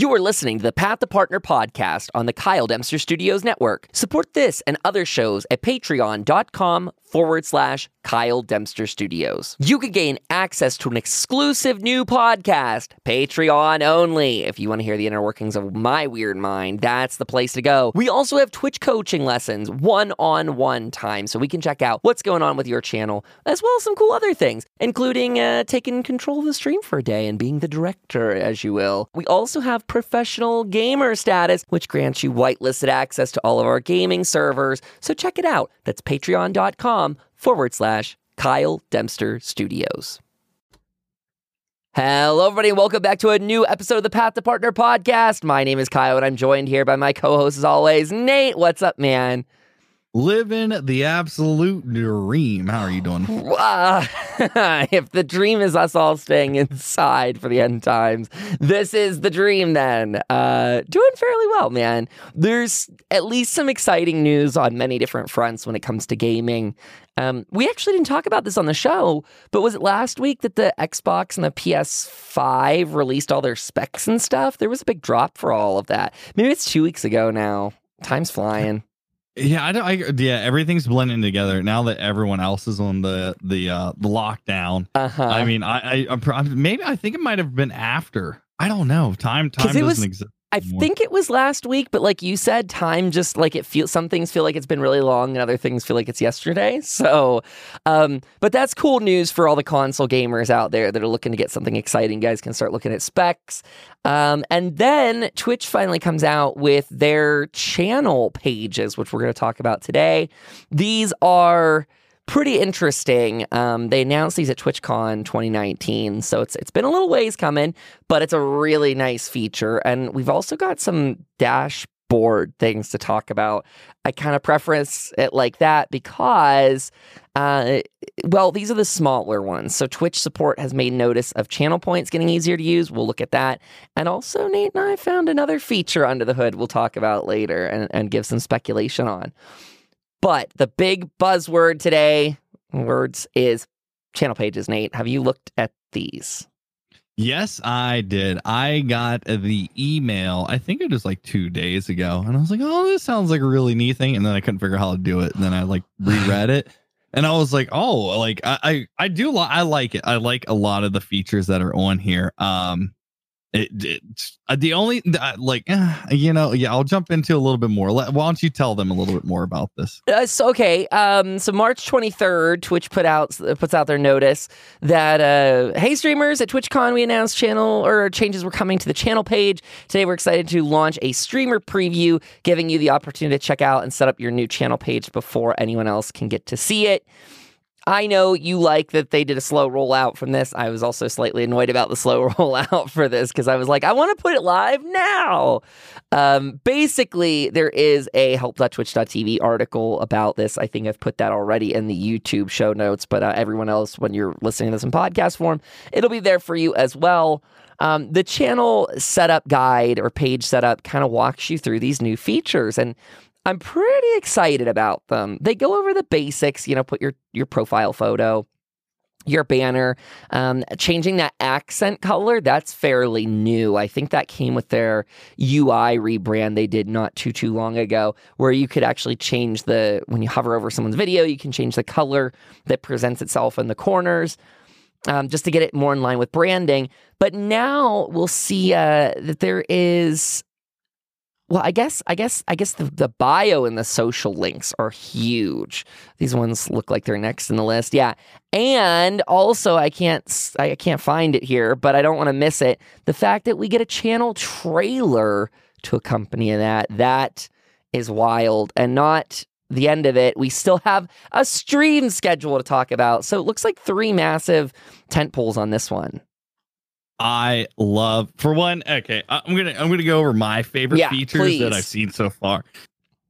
You are listening to the Path to Partner podcast on the Kyle Dempster Studios Network. Support this and other shows at patreon.com forward slash Kyle Dempster Studios. You can gain access to an exclusive new podcast, Patreon only. If you want to hear the inner workings of my weird mind, that's the place to go. We also have Twitch coaching lessons, one on one time, so we can check out what's going on with your channel, as well as some cool other things, including uh, taking control of the stream for a day and being the director, as you will. We also have professional gamer status, which grants you whitelisted access to all of our gaming servers. So check it out. That's patreon.com forward slash Kyle Dempster Studios. Hello, everybody, and welcome back to a new episode of the Path to Partner podcast. My name is Kyle, and I'm joined here by my co host, as always, Nate. What's up, man? Living the absolute dream. How are you doing? Uh, if the dream is us all staying inside for the end times, this is the dream then. Uh, doing fairly well, man. There's at least some exciting news on many different fronts when it comes to gaming. Um, we actually didn't talk about this on the show, but was it last week that the Xbox and the PS5 released all their specs and stuff? There was a big drop for all of that. Maybe it's two weeks ago now. Time's flying. Yeah, I don't. I, yeah, everything's blending together now that everyone else is on the the uh the lockdown. Uh-huh. I mean, I, I I'm, maybe I think it might have been after. I don't know. Time time doesn't was- exist. I think it was last week, but like you said, time just like it feels some things feel like it's been really long and other things feel like it's yesterday. So, um, but that's cool news for all the console gamers out there that are looking to get something exciting. You guys can start looking at specs. Um, and then Twitch finally comes out with their channel pages, which we're going to talk about today. These are pretty interesting. Um, they announced these at TwitchCon 2019, so it's it's been a little ways coming, but it's a really nice feature. And we've also got some dashboard things to talk about. I kind of preference it like that because, uh, well, these are the smaller ones. So Twitch support has made notice of channel points getting easier to use. We'll look at that. And also, Nate and I found another feature under the hood we'll talk about later and, and give some speculation on. But the big buzzword today, words, is channel pages. Nate, have you looked at these? Yes, I did. I got the email. I think it was like two days ago, and I was like, "Oh, this sounds like a really neat thing." And then I couldn't figure out how to do it. And then I like reread it, and I was like, "Oh, like I I, I do li- I like it. I like a lot of the features that are on here." Um, it, it's uh, the only uh, like eh, you know yeah i'll jump into a little bit more why don't you tell them a little bit more about this Uh, so okay, um, so March 23rd, Twitch put out puts out their notice that uh, hey streamers at TwitchCon we announced channel or changes were coming to the channel page. Today we're excited to launch a streamer preview, giving you the opportunity to check out and set up your new channel page before anyone else can get to see it. I know you like that they did a slow rollout from this. I was also slightly annoyed about the slow rollout for this because I was like, I want to put it live now. Um, basically, there is a help.twitch.tv article about this. I think I've put that already in the YouTube show notes, but uh, everyone else, when you're listening to this in podcast form, it'll be there for you as well. Um, the channel setup guide or page setup kind of walks you through these new features and I'm pretty excited about them. They go over the basics, you know, put your your profile photo, your banner, um, changing that accent color. That's fairly new. I think that came with their UI rebrand they did not too too long ago, where you could actually change the when you hover over someone's video, you can change the color that presents itself in the corners. Um, just to get it more in line with branding. But now we'll see uh, that there is well, I guess, I guess, I guess the, the bio and the social links are huge. These ones look like they're next in the list. Yeah, and also I can't, I can't find it here, but I don't want to miss it. The fact that we get a channel trailer to accompany that, that is wild, and not the end of it. We still have a stream schedule to talk about. So it looks like three massive tent poles on this one. I love for one. Okay, I- I'm gonna I'm gonna go over my favorite Yeah, features please. that I've seen so far.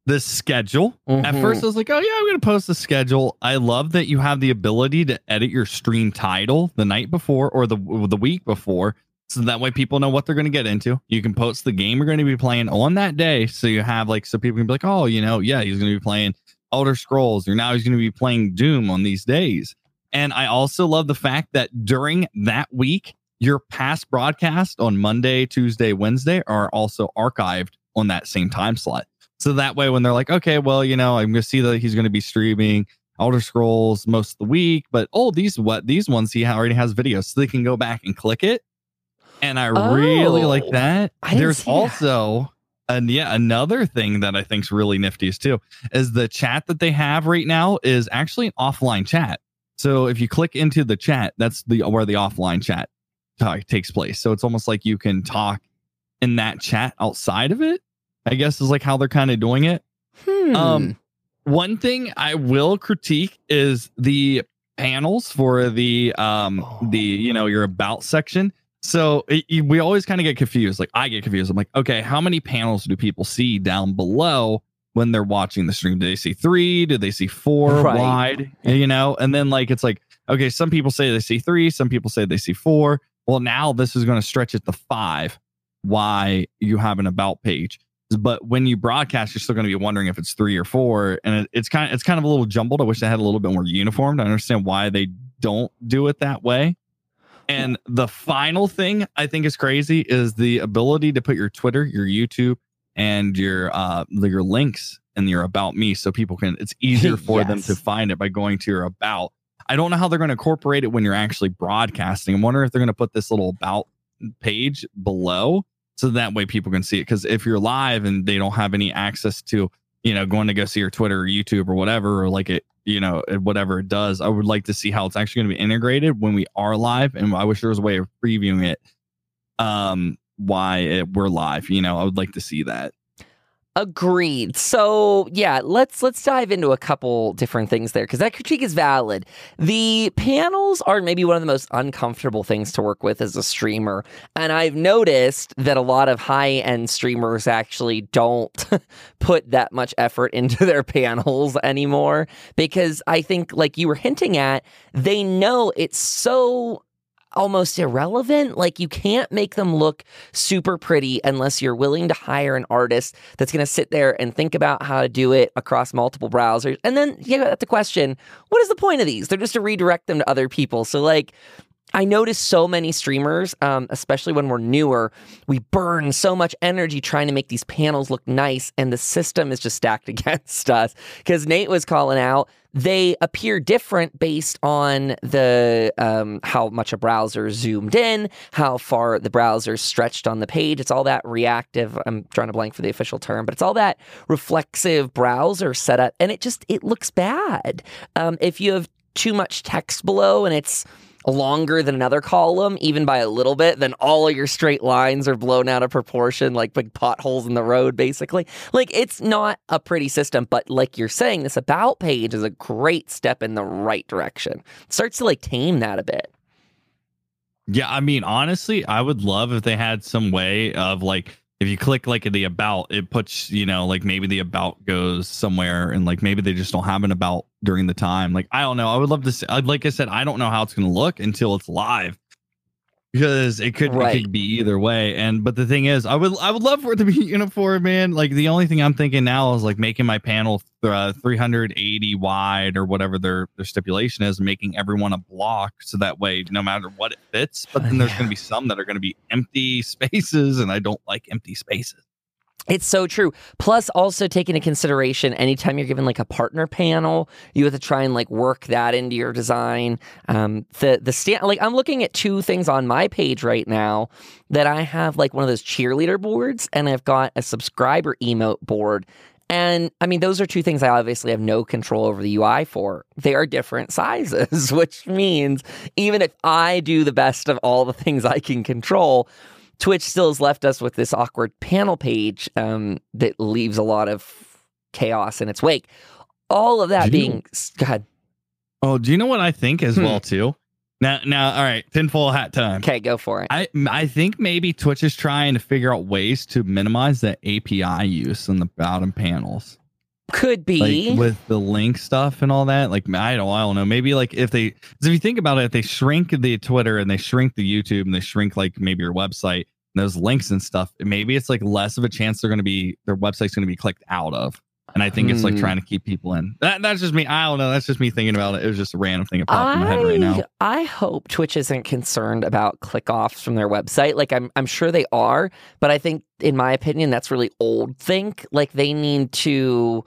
The schedule. At Mhm. first, I was like, "Oh yeah, I'm gonna post the schedule." I love that you have the ability to edit your stream title the night before or the the week before, so that way people know what they're gonna get into. You can post the game you're going to be playing on that day, so you have like so people can be like, "Oh, you know, yeah, he's gonna be playing Elder Scrolls, or now he's gonna be playing Doom on these days." And I also love the fact that during that week, your past broadcast on Monday, Tuesday, Wednesday are also archived on that same time slot. So that way, when they're like, okay, well, you know, I'm going to see that he's going to be streaming Elder Scrolls most of the week, but oh, these what these ones he already has videos, so they can go back and click it. And I oh, really like oh, that. There's also and yeah, another thing that I think is really nifty is too is the chat that they have right now is actually an offline chat. So if you click into the chat, that's the where the offline chat t- takes place. So it's almost like you can talk in that chat outside of it. I guess is like how they're kind of doing it. Hmm. Um, one thing I will critique is the panels for the um the you know your about section so it, we always kind of get confused. Like I get confused. I'm like, okay, how many panels do people see down below when they're watching the stream? Do they see three? Do they see four right. wide? You know, and then like it's like, okay, some people say they see three, some people say they see four. Well, now this is going to stretch it to five. Why you have an about page? But when you broadcast, you're still going to be wondering if it's three or four, and it, it's kind of it's kind of a little jumbled. I wish they had a little bit more uniformed. I understand why they don't do it that way and the final thing I think is crazy is the ability to put your Twitter, your YouTube, and your uh your links in your about me so people can it's easier for yes. them to find it by going to your about. I don't know how they're going to incorporate it when you're actually broadcasting. I'm wondering if they're going to put this little about page below so that way people can see it. Because if you're live and they don't have any access to, you know, going to go see your Twitter or YouTube or whatever, or like it you know whatever it does i would like to see how it's actually going to be integrated when we are live and i wish there was a way of previewing it um why it, we're live you know i would like to see that Agreed. So yeah, let's let's dive into a couple different things there because that critique is valid. The panels are maybe one of the most uncomfortable things to work with as a streamer, and I've noticed that a lot of high end streamers actually don't put that much effort into their panels anymore because I think, like you were hinting at, they know it's so almost irrelevant. Like you can't make them look super pretty unless you're willing to hire an artist that's going to sit there and think about how to do it across multiple browsers. And then you got the question, what is the point of these? They're just to redirect them to other people. So like I notice so many streamers, um, especially when we're newer, we burn so much energy trying to make these panels look nice, and the system is just stacked against us. Because Nate was calling out, they appear different based on the um, how much a browser zoomed in, how far the browser stretched on the page. It's all that reactive. I'm trying to blank for the official term, but it's all that reflexive browser setup, and it just it looks bad. Um, if you have too much text below and it's longer than another column, even by a little bit, then all of your straight lines are blown out of proportion, like big potholes in the road, basically. Like, it's not a pretty system, but like you're saying, this about page is a great step in the right direction. It starts to like tame that a bit. Yeah, I mean, honestly, I would love if they had some way of like if you click like the about, it puts, you know, like maybe the about goes somewhere and like maybe they just don't have an about during the time. Like, I don't know. I would love to see, like I said, I don't know how it's going to look until it's live because it could, right. it could, be either way. And but the thing is, I would I would love for it to be uniform, man. Like the only thing I'm thinking now is like making my panel uh, 380 wide or whatever their their stipulation is, making everyone a block so that way no matter what it fits. But then there's going to be some that are going to be empty spaces, and I don't like empty spaces. It's so true. Plus, also take into consideration anytime you're given like a partner panel, you have to try and like work that into your design. Um, the the stand like I'm looking at two things on my page right now that I have like one of those cheerleader boards, and I've got a subscriber emote board. And I mean, those are two things I obviously have no control over the UI for. They are different sizes, which means even if I do the best of all the things I can control, Twitch still has left us with this awkward panel page um, that leaves a lot of chaos in its wake. All of that do being, go ahead. Oh, do you know what I think as hmm. well too? Now, now, all right, tinfoil hat time. Okay, go for it. I I think maybe Twitch is trying to figure out ways to minimize the API use in the bottom panels. Could be like with the link stuff and all that. Like I don't, I don't know. Maybe like if they, if you think about it, if they shrink the Twitter and they shrink the YouTube and they shrink like maybe your website, and those links and stuff, maybe it's like less of a chance they're going to be their website's going to be clicked out of. And I think it's like Hmm. trying to keep people in. That, that's just me. I don't know. That's just me thinking about it. It was just a random thing that popped in my head right now. I hope Twitch isn't concerned about click offs from their website. Like I'm I'm sure they are, but I think in my opinion that's really old think. Like they need to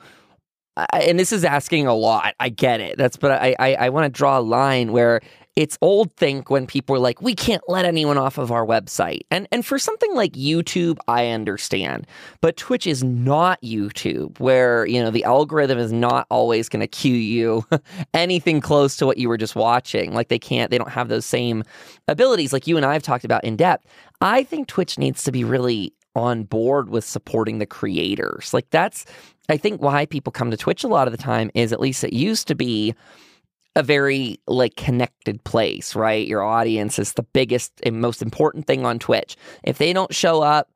I- and this is asking a lot. I get it. That's but I I, I want to draw a line where it's old think when people are like, we can't let anyone off of our website. And and for something like YouTube, I understand. But Twitch is not YouTube, where you know the algorithm is not always going to cue you anything close to what you were just watching. Like they can't, they don't have those same abilities like you and I have talked about in depth. I think Twitch needs to be really on board with supporting the creators. Like that's I think why people come to Twitch a lot of the time is at least it used to be a very like connected place, right? Your audience is the biggest and most important thing on Twitch. If they don't show up,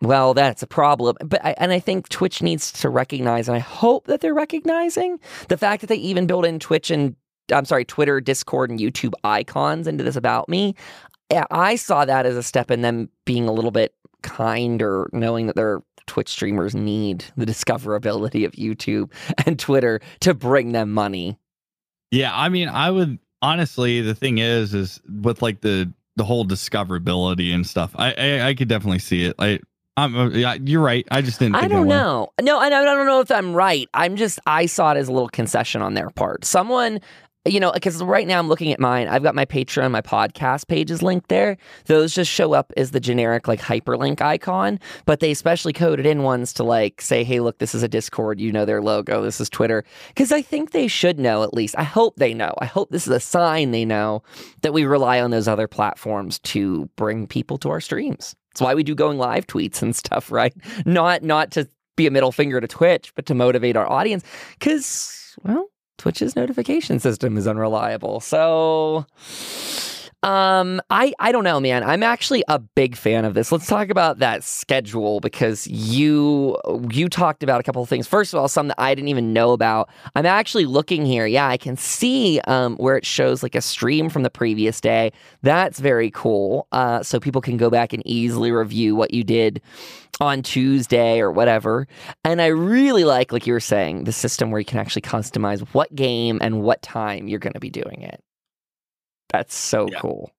well, that's a problem. But I, and I think Twitch needs to recognize, and I hope that they're recognizing the fact that they even build in Twitch and I'm sorry, Twitter, Discord, and YouTube icons into this about me. I saw that as a step in them being a little bit kinder, knowing that their Twitch streamers need the discoverability of YouTube and Twitter to bring them money. Yeah, I mean, I would honestly. The thing is, is with like the the whole discoverability and stuff. I I, I could definitely see it. I I'm uh, yeah, you're right. I just didn't. I don't know. No, and I don't know if I'm right. I'm just I saw it as a little concession on their part. Someone, you know, because right now I'm looking at mine. I've got my Patreon, my podcast pages linked there. Those just show up as the generic like hyperlink icon, but they specially coded in ones to like say, "Hey, look, this is a Discord. You know their logo. This is Twitter." Because I think they should know at least. I hope they know. I hope this is a sign they know that we rely on those other platforms to bring people to our streams. It's why we do going live tweets and stuff, right? Not not to be a middle finger to Twitch, but to motivate our audience. Because well, Twitch's notification system is unreliable. So um I I don't know man. I'm actually a big fan of this. Let's talk about that schedule because you you talked about a couple of things. First of all, some that I didn't even know about. I'm actually looking here. Yeah, I can see um where it shows like a stream from the previous day. That's very cool. Uh so people can go back and easily review what you did on Tuesday or whatever. And I really like, like you were saying, the system where you can actually customize what game and what time you're going to be doing it. That's so Yeah. cool.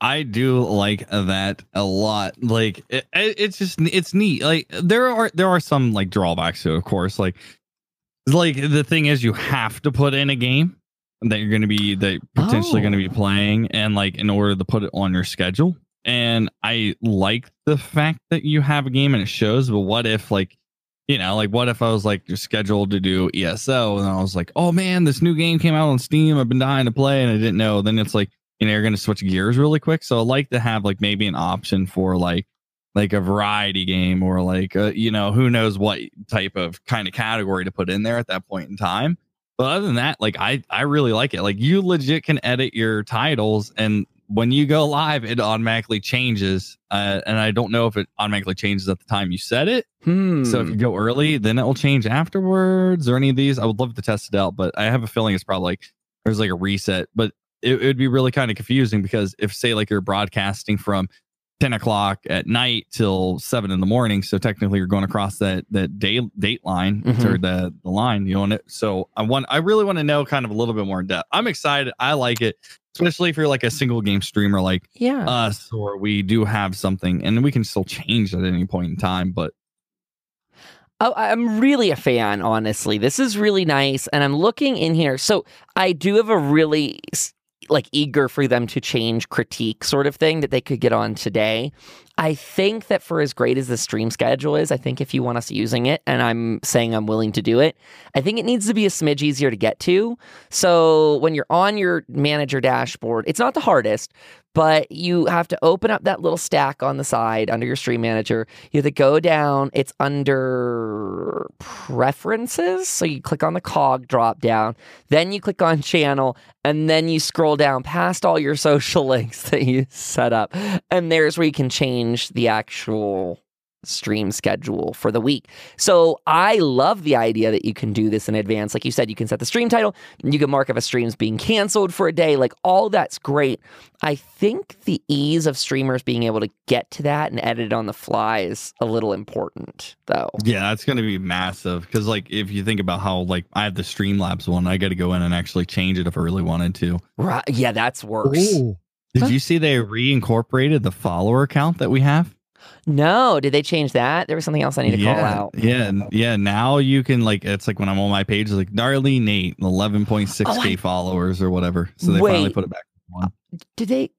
I do like that a lot. Like it, it- it's just it's neat. Like there are there are some like drawbacks to it, of course. Like like the thing is you have to put in a game that you're going to be that potentially going to be Oh. playing and like in order to put it on your schedule. And I like the fact that you have a game and it shows, but what if like you know, like what if I was like scheduled to do ESO and I was like, oh man, this new game came out on Steam. I've been dying to play and I didn't know. Then it's like, you know, you're gonna switch gears really quick. So I like to have like maybe an option for like like a variety game or like a, you know, who knows what type of kind of category to put in there at that point in time. But other than that, like I I really like it. Like you legit can edit your titles and when you go live, it automatically changes. Uh, and I don't know if it automatically changes at the time you set it. Hmm. So if you go early, then it will change afterwards or any of these. I would love to test it out, but I have a feeling it's probably like there's like a reset. But it, it would be really kind of confusing because if say like you're broadcasting from 10 o'clock at night till seven in the morning, so technically you're going across that that day date line Mhm. or the the line you own it. So I want I really want to know kind of a little bit more in depth. I'm excited. I like it, especially if you're like a single game streamer like yeah. us or we do have something and we can still change at any point in time. But Oh, I'm really a fan, honestly. This is really nice. And I'm looking in here. So I do have a really like eager for them to change critique sort of thing that they could get on today. I think that for as great as the stream schedule is, I think if you want us using it, and I'm saying I'm willing to do it, I think it needs to be a smidge easier to get to. So when you're on your manager dashboard, it's not the hardest, but you have to open up that little stack on the side under your stream manager. You have to go down, it's under preferences. So you click on the cog drop down, then you click on channel, and then you scroll down past all your social links that you set up. And there's where you can change the actual stream schedule for the week. So I love the idea that you can do this in advance. Like you said, you can set the stream title, you can mark if a stream's being canceled for a day. Like all that's great. I think the ease of streamers being able to get to that and edit it on the fly is a little important, though. Yeah, that's going to be massive because, like, if you think about how, like, I have the Streamlabs one, I got to go in and actually change it if I really wanted to. Right? Yeah, that's worse. Ooh. Did you see they reincorporated the follower count that we have? No, did they change that? There was something else I need to yeah, call out. Yeah, yeah. Now you can like it's like when I'm on my page, it's like gnarly Nate, 11.6k Oh, I- followers or whatever. So they finally put it back. on. Did they?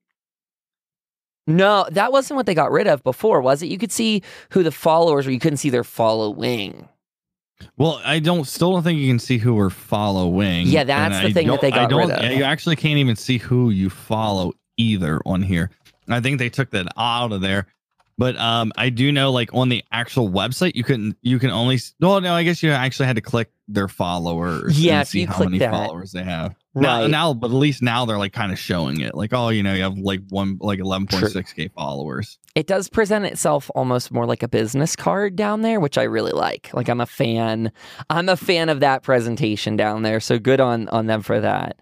No, that wasn't what they got rid of before, was it? You could see who the followers were. You couldn't see their following. Well, I don't still don't think you can see who we're following. Yeah, that's the I thing that they got rid don't- of. You actually can't even see who you follow either on here. I think they took that out of there. But um, I do know, like on the actual website, you couldn't. You can only. s- No, no. I guess you actually had to click their followers. Yeah, and see how many that. followers they have. Now, Right. now, but at least now they're like kind of showing it. Like, oh, you know, you have like one, like eleven point six k followers. It does present itself almost more like a business card down there, which I really like. Like I'm a fan. I'm a fan of that presentation down there. So good on on them for that.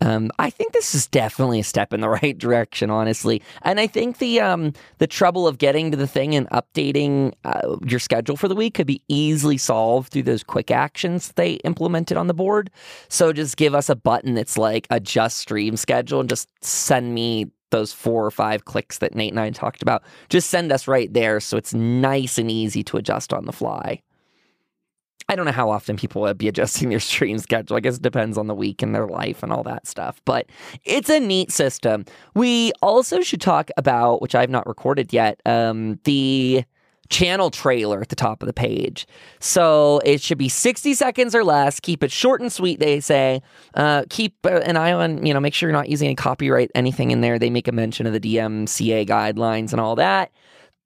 Um, I think this is definitely a step in the right direction, honestly. And I think the um, the trouble of getting to the thing and updating uh, your schedule for the week could be easily solved through those quick actions they implemented on the board. So just give us a button that's like adjust stream schedule and just send me those four or five clicks that Nate and I talked about. Just send us right there so it's nice and easy to adjust on the fly. I don't know how often people would be adjusting their stream schedule. I guess it depends on the week and their life and all that stuff. But it's a neat system. We also should talk about, which I've not recorded yet, um, the channel trailer at the top of the page. So it should be 60 seconds or less. Keep it short and sweet, they say. Uh, keep uh, an eye on, you know, make sure you're not using any copyright, anything in there. They make a mention of the DMCA guidelines and all that.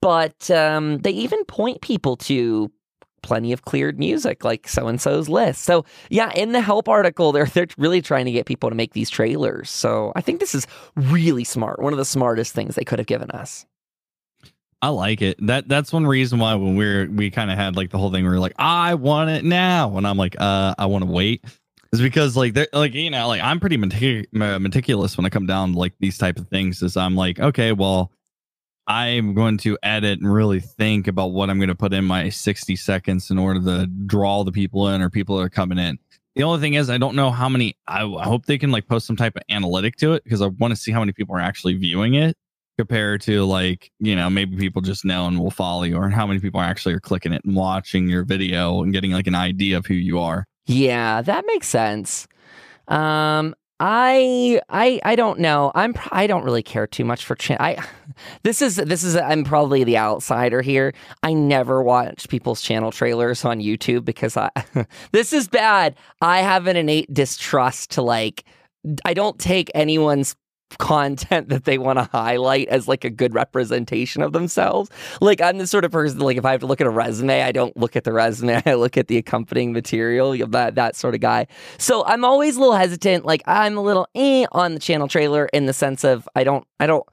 But um, they even point people to plenty of cleared music like so and so's list. So yeah, in the help article, they're they're really trying to get people to make these trailers. So I think this is really smart. One of the smartest things they could have given us. I like it. That that's one reason why when we're we kind of had like the whole thing where we're like, I want it now, and I'm like, uh, I want to wait, is because like they're like you know like I'm pretty metic- meticulous when I come down like these type of things. Is I'm like, okay, well, I'm going to edit and really think about what I'm going to put in my 60 seconds in order to draw the people in or people that are coming in. The only thing is, I don't know how many. I, I hope they can like post some type of analytic to it because I want to see how many people are actually viewing it compared to like you know maybe people just know and will follow you or how many people actually are clicking it and watching your video and getting like an idea of who you are Yeah, that makes sense. Um, I I I don't know. I'm I don't really care too much for I this is this is I'm probably the outsider here. I never watch people's channel trailers on YouTube because I this is bad. I have an innate distrust to like I don't take anyone's content that they want to highlight as like a good representation of themselves. Like I'm the sort of person like if I have to look at a resume, I don't look at the resume. I look at the accompanying material. That that sort of guy. So I'm always a little hesitant. Like I'm a little eh on the channel trailer in the sense of I don't I don't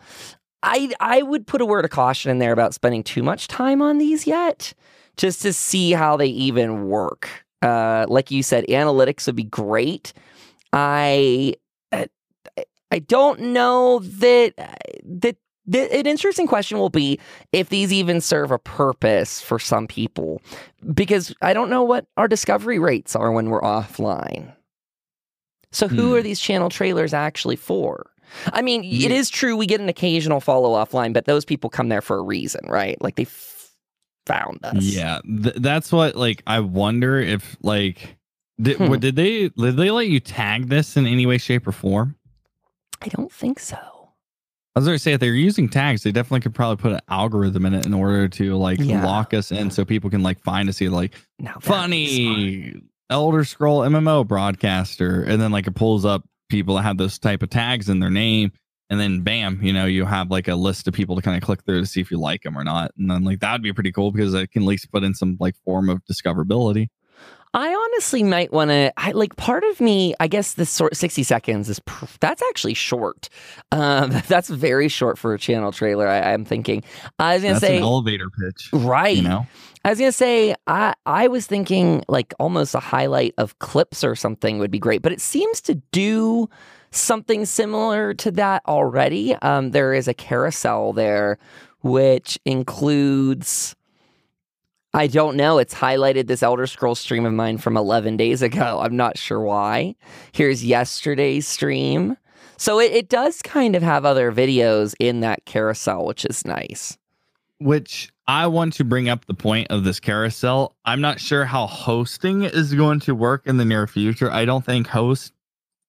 I I would put a word of caution in there about spending too much time on these yet, just to see how they even work. Uh, like you said, analytics would be great. I I don't know that that. the- An interesting question will be if these even serve a purpose for some people, because I don't know what our discovery rates are when we're offline. So, who Hmm. are these channel trailers actually for? I mean, it Yeah. is true we get an occasional follow offline, but those people come there for a reason, right? Like they f- found us. yeah th- that's what like i wonder if like did, Hmm. what, did they did they let you tag this in any way shape or form I don't think so. I was going to say if they're using tags, they definitely could probably put an algorithm in it in order to like Yeah. lock us in, so people can like find us see like Now that'd be smart. funny Elder Scroll MMO broadcaster, and then like it pulls up people that have those type of tags in their name, and then bam, you know, you have like a list of people to kind of click through to see if you like them or not, and then like that would be pretty cool because it can at least put in some like form of discoverability. I honestly might want to. I like part of me. I guess this sort sixty seconds is pr- that's actually short. Um, that's very short for a channel trailer. I, am thinking. I was gonna That's say an elevator pitch. right. You know, I was gonna say I I was thinking like almost a highlight of clips or something would be great, but it seems to do something similar to that already. Um, there is a carousel there, which includes. I don't know. It's highlighted this Elder Scrolls stream of mine from 11 days ago. I'm not sure why. Here's yesterday's stream. So it, it does kind of have other videos in that carousel, which is nice. which I want to bring up the point of this carousel. I'm not sure how hosting is going to work in the near future. I don't think hosts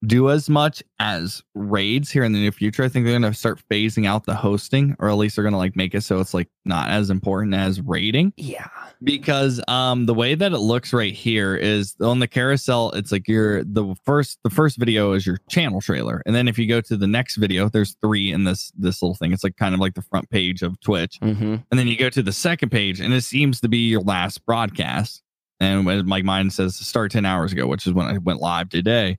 do as much as raids here in the near future. I think they're going to start phasing out the hosting, or at least they're going to like make it so it's like not as important as raiding. Yeah. because um the way that it looks right here is on the carousel it's like your the first the first video is your channel trailer and then if you go to the next video there's three in this this little thing it's like kind of like the front page of twitch Mm-hmm. and then you go to the second page and it seems to be your last broadcast and when like mine says start 10 hours ago which is when i went live today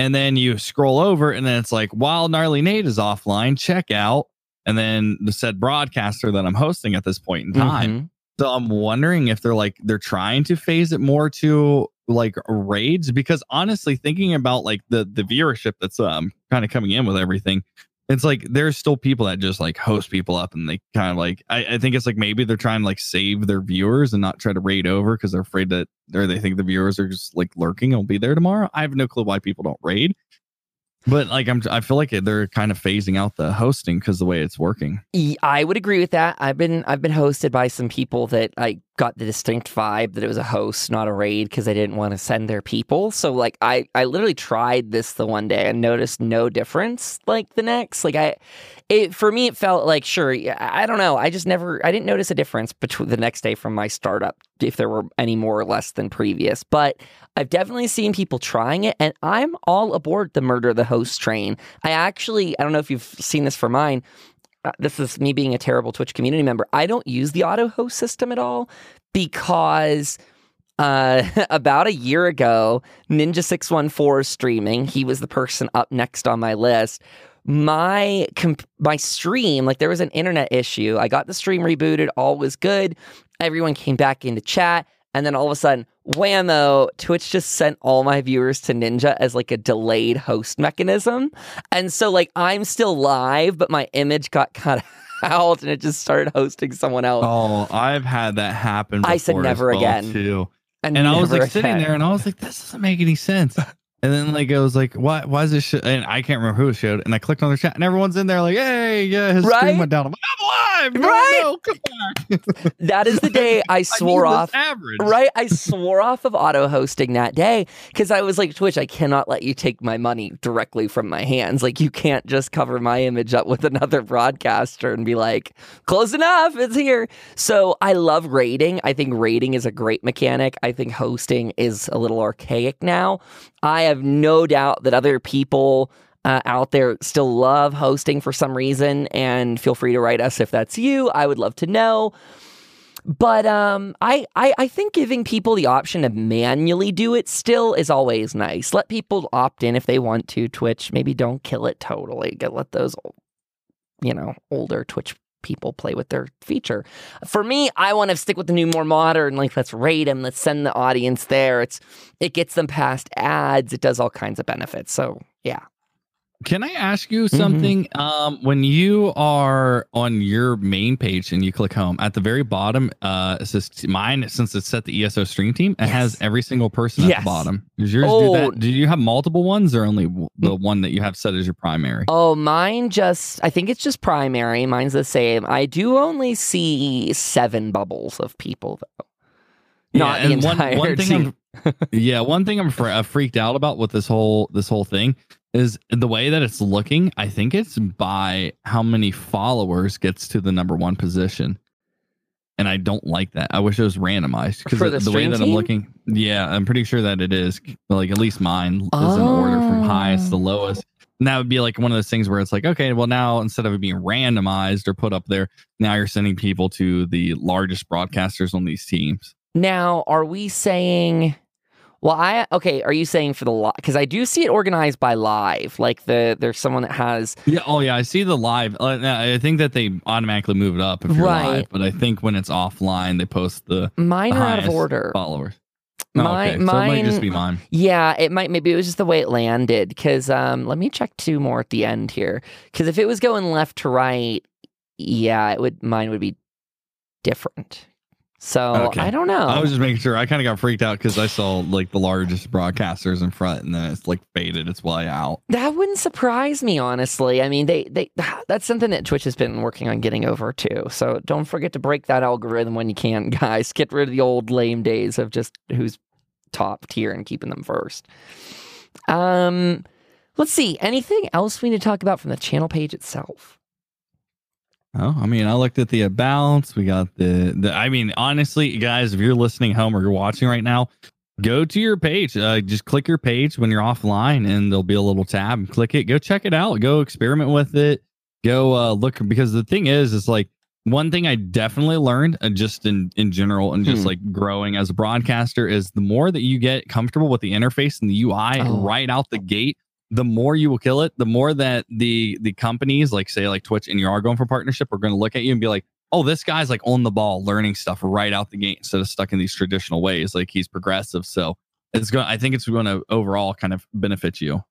and then you scroll over and then it's like while gnarly nate is offline check out and then the said broadcaster that i'm hosting at this point in time Mm-hmm. so I'm wondering if they're like they're trying to phase it more to like raids because honestly thinking about like the the viewership that's um kind of coming in with everything it's like there's still people that just like host people up and they kind of like I, I think it's like maybe they're trying to like save their viewers and not try to raid over because they're afraid that or they think the viewers are just like lurking and will be there tomorrow. I have no clue why people don't raid. But like I'm I feel like they're kind of phasing out the hosting because the way it's working. I would agree with that. I've been I've been hosted by some people that I got the distinct vibe that it was a host, not a raid, because they didn't want to send their people. So like I I literally tried this the one day and noticed no difference like the next. Like I it for me it felt like sure I I don't know. I just never I didn't notice a difference between the next day from my startup if there were any more or less than previous. But I've definitely seen people trying it and I'm all aboard the murder the host train. I actually I don't know if you've seen this for mine uh, this is me being a terrible Twitch community member. I don't use the auto host system at all because uh, about a year ago, Ninja614 is streaming. He was the person up next on my list. My comp- my stream, like there was an internet issue. I got the stream rebooted, all was good. Everyone came back into chat, and then all of a sudden, whammo, Twitch just sent all my viewers to Ninja as like a delayed host mechanism. And so like I'm still live, but my image got cut out and it just started hosting someone else. Oh, I've had that happen. Before. I said never again. too. And I was like sitting there, and I was like, "This doesn't make any sense." And then like I was like, "Why? Why is this?" And I can't remember who it showed. And I clicked on the chat, and everyone's in there like, "Hey, yeah, his Right? screen went down." I'm like, "I'm alive, no, Right? No, come back." That is the day I I swore this off. average. Right? I swore off of auto hosting that day because I was like, Twitch, I cannot let you take my money directly from my hands. Like, you can't just cover my image up with another broadcaster and be like, close enough, it's here. So I love rating. I think rating is a great mechanic. I think hosting is a little archaic now. I have no doubt that other people uh, out there still love hosting for some reason, and feel free to write us if that's you. I would love to know. But um, I, I I think giving people the option to manually do it still is always nice. Let people opt in if they want to. Twitch maybe don't kill it totally. Let those, you know, older Twitch people play with their feature. For me, I want to stick with the new, more modern. Like let's rate them. Let's send the audience there. It's it gets them past ads. It does all kinds of benefits. So yeah. Can I ask you Mm-hmm. something? Um, when you are on your main page and you click home at the very bottom, uh, it says mine since it's set the ESO stream team. It has every single person at the bottom. Does yours do Oh. that? Do you have multiple ones or only the one that you have set as your primary? Oh, mine just, I think it's just primary. Mine's the same. I do only see seven bubbles of people, though. Not the and one, entire one thing team. I'm, yeah, one thing I'm uh, freaked out about with this whole this whole thing is the way that it's looking. I think it's by how many followers gets to the number one position, and I don't like that. I wish it was randomized because the, the way that team? I'm looking. Yeah, I'm pretty sure that it is. Like at least mine is in order from highest to Oh. lowest. And that would be like one of those things where it's like, okay, well now instead of it being randomized or put up there, now you're sending people to the largest broadcasters on these teams. Now, are we saying Well, I okay. Are you saying for the live? Because I do see it organized by live. Like the there's someone that has Yeah. Oh, yeah. I see the live. Uh, I think that they automatically move it up if you're Right. live, but I think when it's offline, they post the, mine the are out of order. followers. Oh, My- okay. So it might just be mine. Yeah, it might. Maybe it was just the way it landed. Because um, let me check two more at the end here. Because if it was going left to right, yeah, it would. Mine would be different. So Okay. I don't know. I was just making sure. I kind of got freaked out because I saw like the largest broadcasters in front, and then it's like faded its way out. That wouldn't surprise me, honestly. I mean, they they that's something that Twitch has been working on getting over too. So don't forget to break that algorithm when you can, guys. Get rid of the old lame days of just who's top tier and keeping them first. Um, let's see. Anything else we need to talk about from the channel page itself? Oh, I mean, I looked at the abouts. We got the the. I mean, honestly, guys, if you're listening home or you're watching right now, go to your page. Uh, just click your page when you're offline, and there'll be a little tab. and Click it. Go check it out. Go experiment with it. Go uh, look because the thing is, it's like one thing I definitely learned, uh, just in in general, and just Hmm. like growing as a broadcaster, is the more that you get comfortable with the interface and the UI Oh. right out the gate, the more you will kill it. The more that the the companies, like say like Twitch, and you are going for partnership, are going to look at you and be like, "Oh, this guy's like on the ball, learning stuff right out the gate instead of stuck in these traditional ways. Like he's progressive." So it's going. I think it's going to overall kind of benefit you.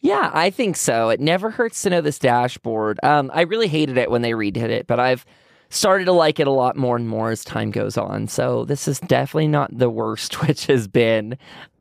Yeah, I think so. It never hurts to know this dashboard. Um, I really hated it when they redid it, but I've started to like it a lot more and more as time goes on. So this is definitely not the worst Twitch has been.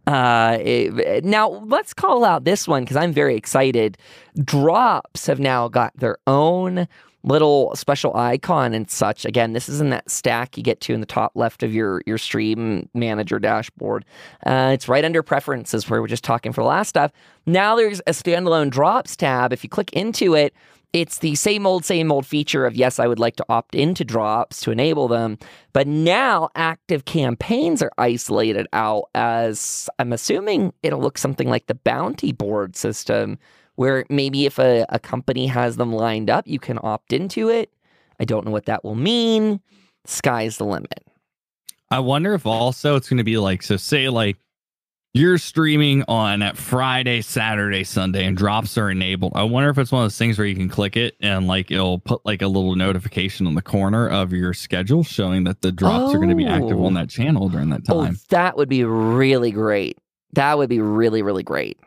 Uh, it- now let's call out this one because I'm very excited. Drops have now got their own little special icon and such. Again, this is in that stack you get to in the top left of your your stream manager dashboard. Uh, it's right under preferences where we're just talking for the last stuff. Now there's a standalone drops tab. If you click into it, it's the same old, same old feature of yes, I would like to opt into drops to enable them. But now active campaigns are isolated out as I'm assuming it'll look something like the bounty board system, where maybe if a, a company has them lined up, you can opt into it. I don't know what that will mean. Sky's the limit. I wonder if also it's going to be like so. Say like you're streaming on at Friday, Saturday, Sunday, and drops are enabled. I wonder if it's one of those things where you can click it and like it'll put like a little notification on the corner of your schedule showing that the drops are going to be active Oh. on that channel during that Oh, time. that would be really great. That would be really, really great.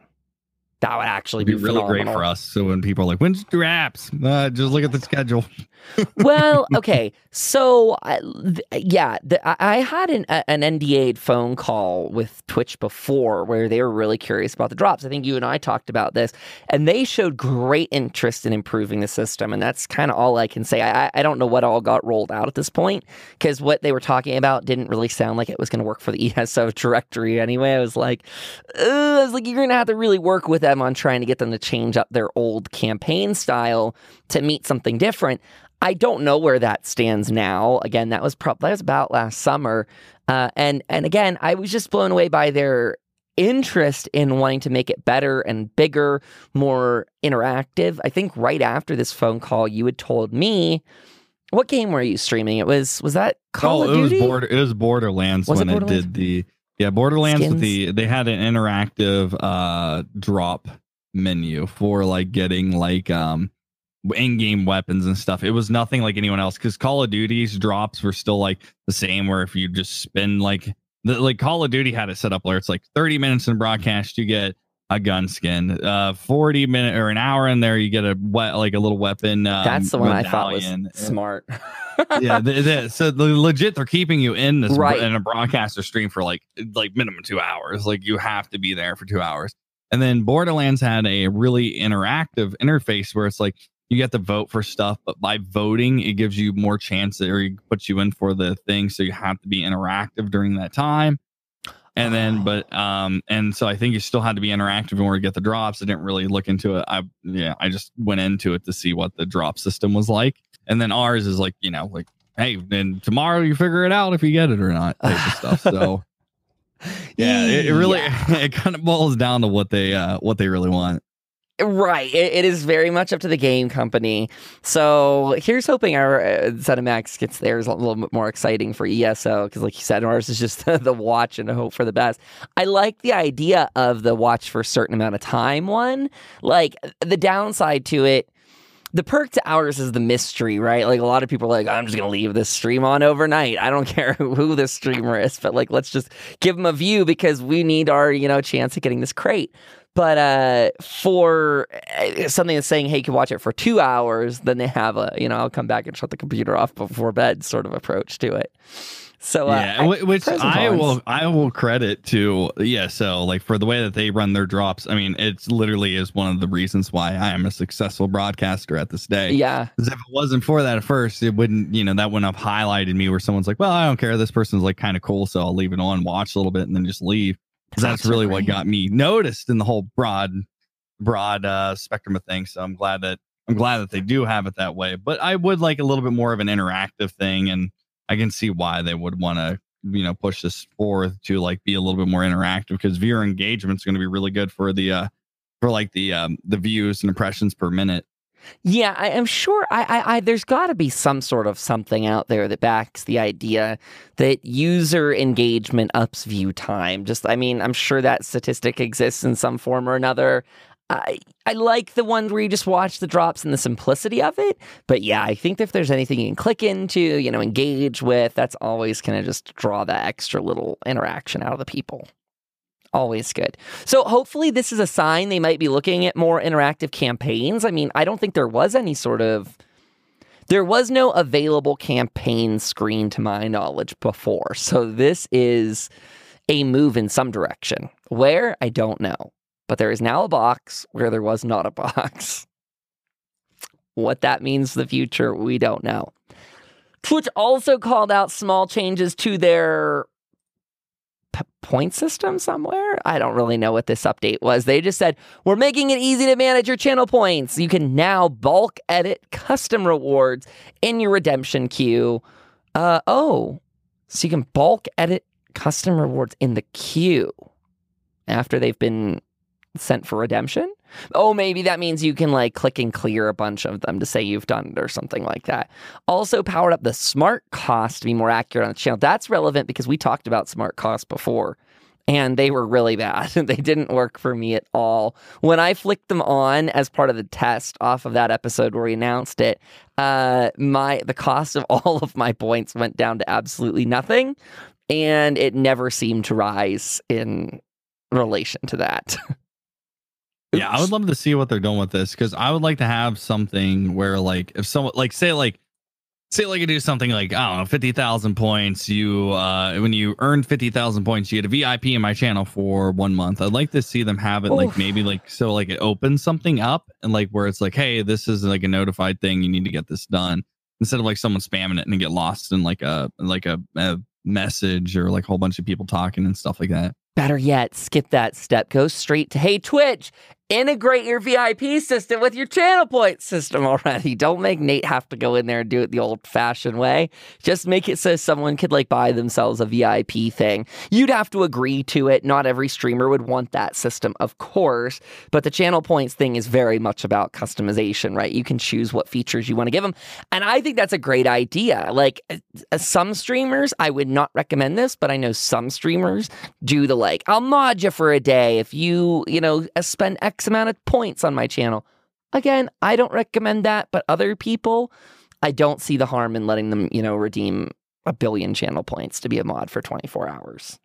That would actually be, be really great for us. So when people are like, "When's your apps?" Uh, just look at the schedule. well, okay. So, I- th- yeah, the, I, had an, a- an NDA'd phone call with Twitch before where they were really curious about the drops. I think you and I talked about this, and they showed great interest in improving the system. And that's kind of all I can say. I, I- I don't know what all got rolled out at this point because what they were talking about didn't really sound like it was going to work for the ESO directory anyway. I was like, I was like, you're going to have to really work with them on trying to get them to change up their old campaign style to meet something different. I don't know where that stands now. Again, that was prob- that was about last summer, uh, and and again, I was just blown away by their interest in wanting to make it better and bigger, more interactive. I think right after this phone call, you had told me what game were you streaming? It was was that Call oh, of it was Duty? border. It was Borderlands Was when it, Borderlands? did the yeah Borderlands with Skins? the they had an interactive uh drop menu for like getting like um in-game weapons and stuff. It was nothing like anyone else because Call of Duty's drops were still like the same. Where if you just spend like the, like Call of Duty had it set up where it's like 30 minutes in broadcast you get a gun skin, uh 40 minute or an hour in there you get a we- like a little weapon. Um, That's the one I thought was medallion. smart. yeah, the, the, so the legit they're keeping you in this Right. in a broadcaster stream for like like minimum two hours. Like you have to be there for two hours. And then Borderlands had a really interactive interface where it's like you get to vote for stuff, but by voting it gives you more chance or it puts you in for the thing. So you have to be interactive during that time. And then, Oh. but um, and so I think you still had to be interactive in order to get the drops. I didn't really look into it. I yeah, I just went into it to see what the drop system was like. And then ours is like, you know, like, hey, then tomorrow you figure it out if you get it or not, type of stuff. So yeah, it, it really Yeah. it kind of boils down to what they uh what they really want. Right. It, it is very much up to the game company. So here's hoping our uh, ZeniMax gets theirs a little bit more exciting for ESO because, like you said, ours is just the watch and hope for the best. I like the idea of the watch for a certain amount of time one. Like the downside to it, the perk to ours is the mystery, right? Like a lot of people are like, I'm just gonna leave this stream on overnight. I don't care who the streamer is, but like let's just give them a view because we need our, you know, chance of getting this crate. But uh, for uh, something that's saying, hey, you can watch it for two hours, then they have a, you know, I'll come back and shut the computer off before bed sort of approach to it. So uh, yeah, I, which I will I will credit to yeah. So like for the way that they run their drops, I mean, it's literally is one of the reasons why I am a successful broadcaster at this day. Yeah, because if it wasn't for that at first, it wouldn't you know that wouldn't have highlighted me where someone's like, well, I don't care. This person's like kind of cool, so I'll leave it on, watch a little bit, and then just leave that's really what got me noticed in the whole broad broad uh spectrum of things so i'm glad that i'm glad that they do have it that way but i would like a little bit more of an interactive thing and i can see why they would want to you know push this forth to like be a little bit more interactive because viewer engagement is going to be really good for the uh for like the um the views and impressions per minute yeah, I am sure. I, I, I there's got to be some sort of something out there that backs the idea that user engagement ups view time. Just, I mean, I'm sure that statistic exists in some form or another. I I like the one where you just watch the drops and the simplicity of it. But yeah, I think if there's anything you can click into, you know, engage with, that's always kind of just draw that extra little interaction out of the people. Always good. So hopefully this is a sign they might be looking at more interactive campaigns. I mean, I don't think there was any sort of there was no available campaign screen to my knowledge before. So this is a move in some direction. Where? I don't know. But there is now a box where there was not a box. What that means for the future, we don't know. Twitch also called out small changes to their point system somewhere. I don't really know what this update was. They just said, We're making it easy to manage your channel points. You can now bulk edit custom rewards in your redemption queue. Uh, oh, so you can bulk edit custom rewards in the queue after they've been sent for redemption. Oh, maybe that means you can like click and clear a bunch of them to say you've done it or something like that. Also, powered up the smart cost to be more accurate on the channel. That's relevant because we talked about smart costs before and they were really bad. they didn't work for me at all. When I flicked them on as part of the test off of that episode where we announced it, uh, my the cost of all of my points went down to absolutely nothing, and it never seemed to rise in relation to that. Yeah, I would love to see what they're doing with this because I would like to have something where, like, if someone, like, say, like, say, like, you do something like, I don't know, 50,000 points. You, uh, when you earned 50,000 points, you get a VIP in my channel for one month. I'd like to see them have it, Oof. like, maybe, like, so, like, it opens something up and, like, where it's like, hey, this is like a notified thing. You need to get this done instead of like someone spamming it and get lost in like a, like a, a message or like a whole bunch of people talking and stuff like that. Better yet, skip that step. Go straight to Hey Twitch integrate your VIP system with your channel point system already. Don't make Nate have to go in there and do it the old fashioned way. Just make it so someone could like buy themselves a VIP thing. You'd have to agree to it. Not every streamer would want that system, of course, but the channel points thing is very much about customization, right? You can choose what features you want to give them. And I think that's a great idea. Like uh, some streamers, I would not recommend this, but I know some streamers do the like, I'll mod you for a day if you, you know, spend X X amount of points on my channel. Again, I don't recommend that, but other people, I don't see the harm in letting them, you know, redeem a billion channel points to be a mod for 24 hours.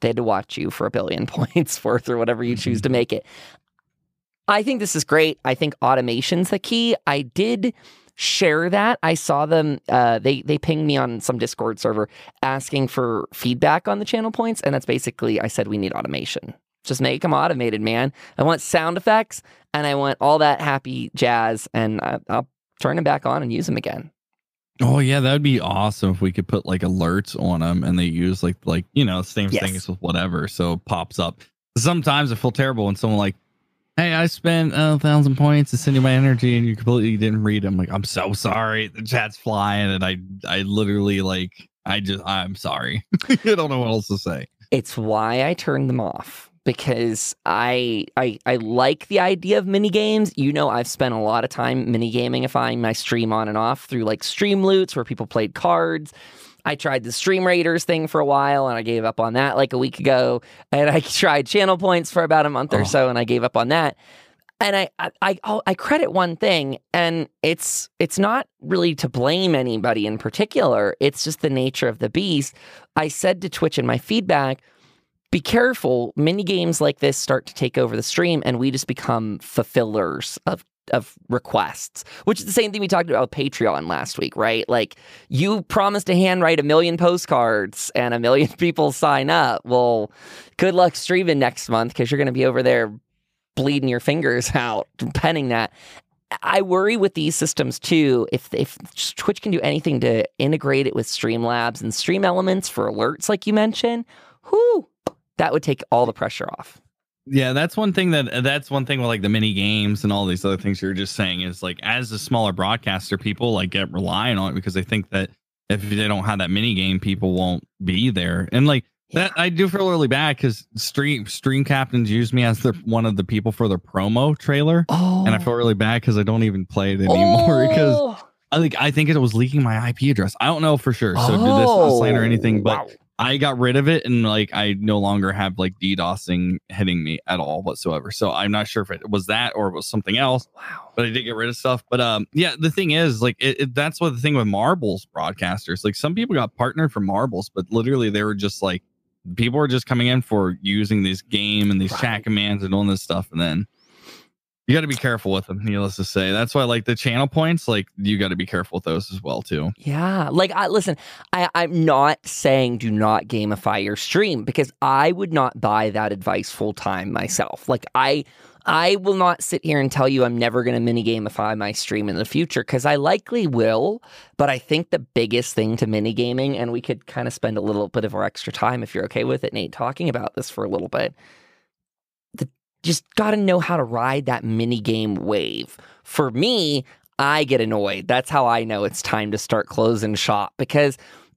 They had to watch you for a billion points worth or whatever you choose to make it. I think this is great. I think automation's the key. I did share that. I saw them. Uh, they they pinged me on some Discord server asking for feedback on the channel points, and that's basically I said we need automation. Just make them automated, man. I want sound effects and I want all that happy jazz, and I, will turn them back on and use them again. Oh yeah, that would be awesome if we could put like alerts on them and they use like like you know same yes. thing as with whatever, so it pops up. Sometimes I feel terrible when someone like, "Hey, I spent a thousand points to send you my energy and you completely didn't read them." Like, I'm so sorry. The chat's flying, and I I literally like I just I'm sorry. I don't know what else to say. It's why I turned them off because I I I like the idea of mini games. You know, I've spent a lot of time mini gamingifying my stream on and off through like Streamloots where people played cards. I tried the Stream Raiders thing for a while and I gave up on that like a week ago. And I tried channel points for about a month or Oh. so and I gave up on that. And I, I I oh, I credit one thing, and it's it's not really to blame anybody in particular. It's just the nature of the beast. I said to Twitch in my feedback, be careful. Mini games like this start to take over the stream, and we just become fulfillers of of requests, which is the same thing we talked about with Patreon last week, right? Like you promised to handwrite a million postcards and a million people sign up. Well, good luck streaming next month because you're going to be over there bleeding your fingers out penning that. I worry with these systems too. If if Twitch can do anything to integrate it with Streamlabs and Stream Elements for alerts, like you mentioned, whoo, that would take all the pressure off. Yeah, that's one thing that uh, that's one thing with like the mini games and all these other things you're just saying is like as a smaller broadcaster, people like get relying on it because they think that if they don't have that mini game, people won't be there. And like that, I do feel really bad because stream stream captains use me as the one of the people for their promo trailer, Oh, and I oh. feel really bad because I don't even play it anymore because Oh. I think I think it was leaking my IP address. I don't know for sure, so did this slander or anything, but wow. I got rid of it and like I no longer have like DDoSing hitting me at all whatsoever. So I'm not sure if it was that or it was something else, wow. but I did get rid of stuff. But um, yeah, the thing is, like, it, it, that's what the thing with marbles broadcasters. Like, some people got partnered for marbles, but literally they were just like, people were just coming in for using this game and these Right. chat commands and all this stuff, and then you got to be careful with them. Needless to say, that's why like the channel points, like you got to be careful with those as well too. Yeah, like I listen. I, I'm not saying do not gamify your stream because I would not buy that advice full time myself. Like I, I will not sit here and tell you I'm never going to mini gamify my stream in the future because I likely will. But I think the biggest thing to mini gaming, and we could kind of spend a little bit of our extra time if you're okay with it, Nate, talking about this for a little bit. Just got to know how to ride that mini game wave. For me, I get annoyed. That's how I know it's time to start closing shop because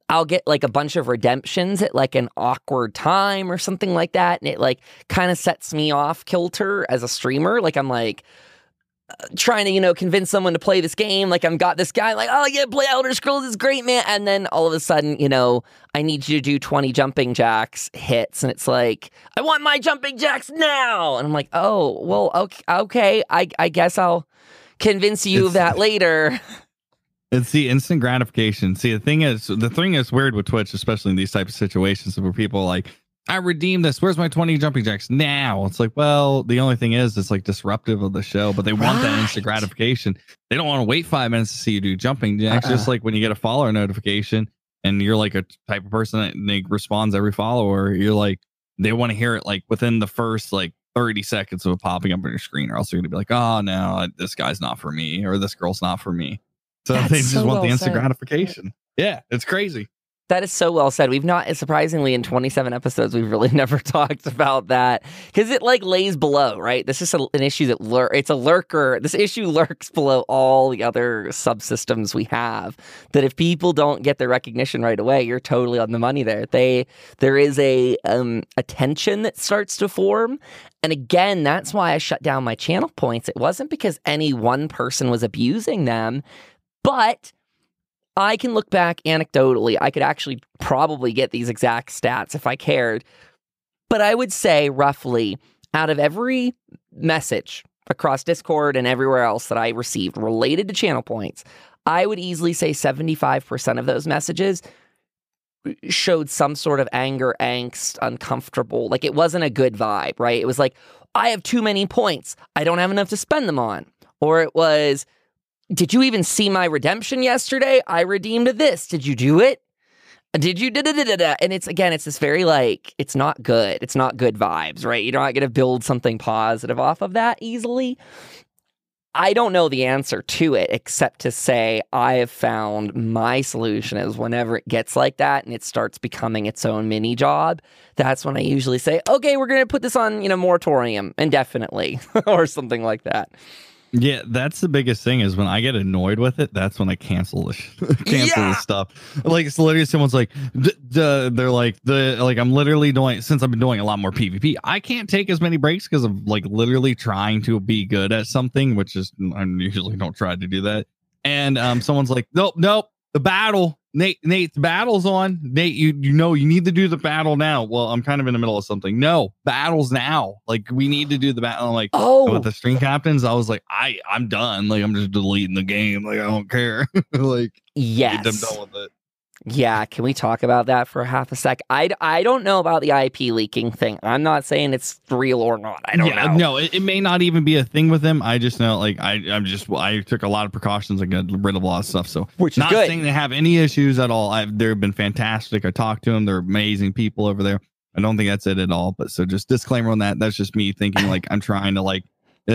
I'll get like a bunch of redemptions at like an awkward time or something like that. And it like kind of sets me off kilter as a streamer. Like I'm like, trying to, you know, convince someone to play this game. Like I've got this guy, like, oh yeah, play Elder Scrolls is great, man. And then all of a sudden, you know, I need you to do 20 jumping jacks hits. And it's like, I want my jumping jacks now. And I'm like, oh, well, okay, okay. I, I guess I'll convince you of that later. It's the instant gratification. See, the thing is, the thing is weird with Twitch, especially in these types of situations where people like, I redeemed this. Where's my 20 jumping jacks now? It's like, well, the only thing is, it's like disruptive of the show, but they want that instant gratification. They don't want to wait five minutes to see you do jumping jacks. Uh-uh. Just like when you get a follower notification and you're like a type of person that they responds every follower, you're like, they want to hear it like within the first like 30 seconds of it popping up on your screen, or else you're going to be like, oh, no, this guy's not for me, or this girl's not for me. So That's they just so want the instant said. gratification. Yeah, it's crazy. That is so well said. We've not, surprisingly, in 27 episodes, we've really never talked about that because it like lays below, right? This is a, an issue that lur- it's a lurker. This issue lurks below all the other subsystems we have. That if people don't get their recognition right away, you're totally on the money there. They there is a um a tension that starts to form, and again, that's why I shut down my channel points. It wasn't because any one person was abusing them, but I can look back anecdotally. I could actually probably get these exact stats if I cared. But I would say roughly out of every message across Discord and everywhere else that I received related to channel points, I would easily say 75% of those messages showed some sort of anger, angst, uncomfortable. Like it wasn't a good vibe, right? It was like, I have too many points. I don't have enough to spend them on. Or it was, did you even see my redemption yesterday? I redeemed this. Did you do it? Did you da da da da da? And it's again, it's this very like, it's not good. It's not good vibes, right? You're not going to build something positive off of that easily. I don't know the answer to it except to say I have found my solution is whenever it gets like that and it starts becoming its own mini job, that's when I usually say, okay, we're going to put this on, you know, moratorium indefinitely or something like that. Yeah, that's the biggest thing is when I get annoyed with it. That's when I cancel the sh- cancel Yeah. the stuff. Like it's literally someone's like, d- d- they're like the like I'm literally doing since I've been doing a lot more PvP. I can't take as many breaks because of like literally trying to be good at something, which is I usually don't try to do that. And um, someone's like, nope, nope, the battle. Nate, Nate, the battle's on. Nate, you you know you need to do the battle now. Well, I'm kind of in the middle of something. No, battle's now. Like we need to do the battle. I'm like, Oh, with the stream captains, I was like, I I'm done. Like I'm just deleting the game. Like I don't care. like I'm yes. done with it. Yeah, can we talk about that for half a sec? I, I don't know about the IP leaking thing. I'm not saying it's real or not. I don't yeah, know. no, it, it may not even be a thing with them. I just know, like, I I'm just I took a lot of precautions. I got rid of a lot of stuff. So Which is not good. saying they have any issues at all. I've they've been fantastic. I talked to them. They're amazing people over there. I don't think that's it at all. But so just disclaimer on that. That's just me thinking like I'm trying to like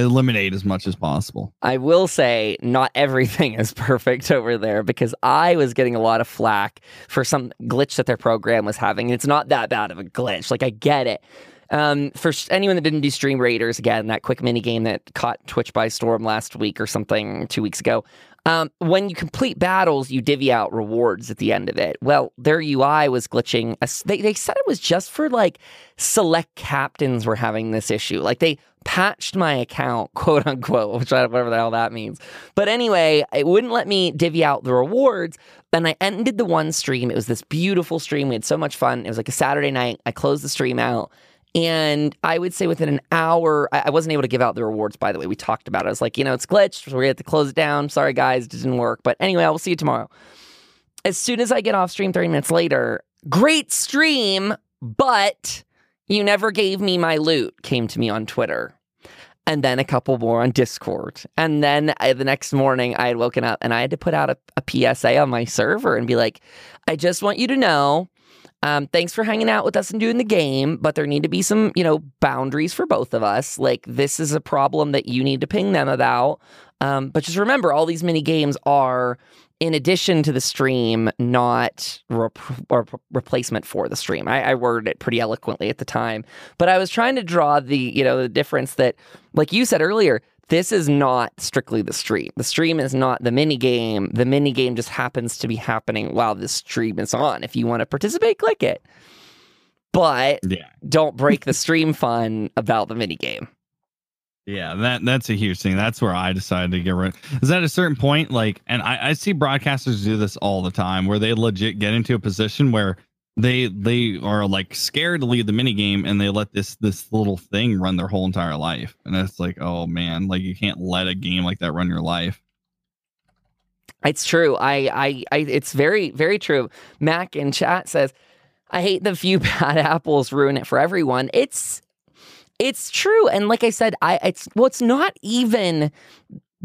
eliminate as much as possible. I will say not everything is perfect over there because I was getting a lot of flack for some glitch that their program was having. And it's not that bad of a glitch. Like I get it. Um, for anyone that didn't do Stream Raiders again, that quick mini game that caught Twitch by storm last week or something, two weeks ago. Um, when you complete battles, you divvy out rewards at the end of it. Well, their UI was glitching. They, they said it was just for like select captains were having this issue. Like they patched my account, quote unquote, which I whatever the hell that means. But anyway, it wouldn't let me divvy out the rewards. And I ended the one stream. It was this beautiful stream. We had so much fun. It was like a Saturday night. I closed the stream out. And I would say within an hour, I wasn't able to give out the rewards, by the way. We talked about it. I was like, you know, it's glitched. So we're going to have to close it down. Sorry, guys, it didn't work. But anyway, I will see you tomorrow. As soon as I get off stream 30 minutes later, great stream, but you never gave me my loot, came to me on Twitter. And then a couple more on Discord. And then I, the next morning, I had woken up and I had to put out a, a PSA on my server and be like, I just want you to know um, thanks for hanging out with us and doing the game, but there need to be some, you know, boundaries for both of us. Like this is a problem that you need to ping them about. Um, but just remember, all these mini games are, in addition to the stream, not replacement for the stream. I, I worded it pretty eloquently at the time, but I was trying to draw the, you know, the difference that, like you said earlier, this is not strictly the stream. The stream is not the mini game. The mini game just happens to be happening while the stream is on. If you want to participate, click it. But Yeah. don't break the stream fun about the mini game. Yeah, that that's a huge thing. That's where I decided to get rid. Is at a certain point, like, and I, I see broadcasters do this all the time, where they legit get into a position where they they are like scared to leave the mini game, and they let this this little thing run their whole entire life, and it's like, oh man, like you can't let a game like that run your life. It's true. I, I, I, it's very, very true. Mac in chat says, "I hate the few bad apples ruin it for everyone." It's, it's true. And like I said, I, it's well, it's not even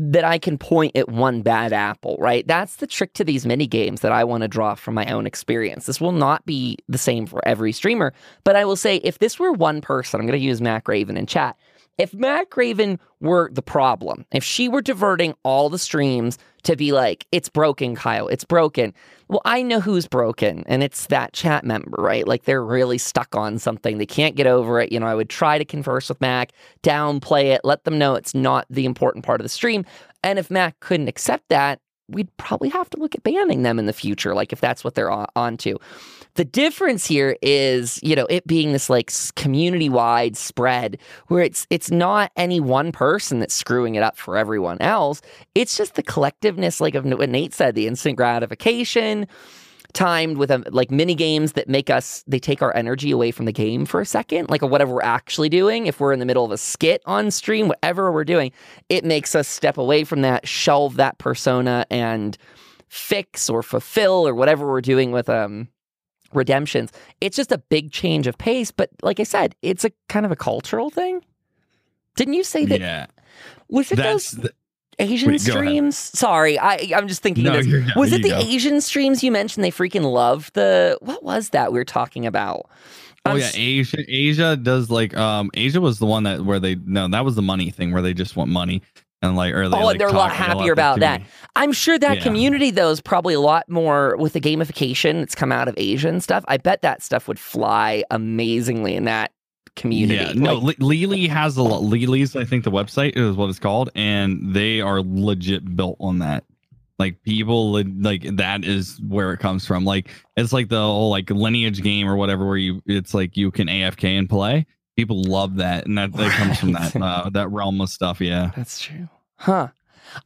that I can point at one bad apple, right? That's the trick to these mini games that I want to draw from my own experience. This will not be the same for every streamer, but I will say if this were one person, I'm going to use Mac Raven in chat. If Mac Raven were the problem, if she were diverting all the streams to be like, it's broken, Kyle, it's broken. Well, I know who's broken, and it's that chat member, right? Like they're really stuck on something. They can't get over it. You know, I would try to converse with Mac, downplay it, let them know it's not the important part of the stream. And if Mac couldn't accept that, we'd probably have to look at banning them in the future, like if that's what they're on, onto. The difference here is, you know, it being this like community wide spread where it's it's not any one person that's screwing it up for everyone else. It's just the collectiveness, like of what Nate said, the instant gratification timed with a, like mini games that make us they take our energy away from the game for a second like whatever we're actually doing if we're in the middle of a skit on stream whatever we're doing it makes us step away from that shelve that persona and fix or fulfill or whatever we're doing with um redemptions it's just a big change of pace but like i said it's a kind of a cultural thing didn't you say that Yeah, was it that's those the, asian Wait, streams sorry i i'm just thinking no. was it the go. Asian streams you mentioned? They freaking love the what was that we were talking about? Oh I'm yeah, Asia. Asia does like um. Asia was the one that where they no, that was the money thing where they just want money and like they Oh, like they're a lot happier about that. I'm sure that Yeah. community though is probably a lot more with the gamification that's come out of Asia and stuff. I bet that stuff would fly amazingly in that community. Yeah, no, Like, Lely has a lot. Lely's, I think the website is what it's called, and they are legit built on that. Like people, like that is where it comes from. Like it's like the whole like lineage game or whatever, where you it's like you can AFK and play. People love that, and that, that comes from that uh, that realm of stuff. Yeah, That's true. Huh.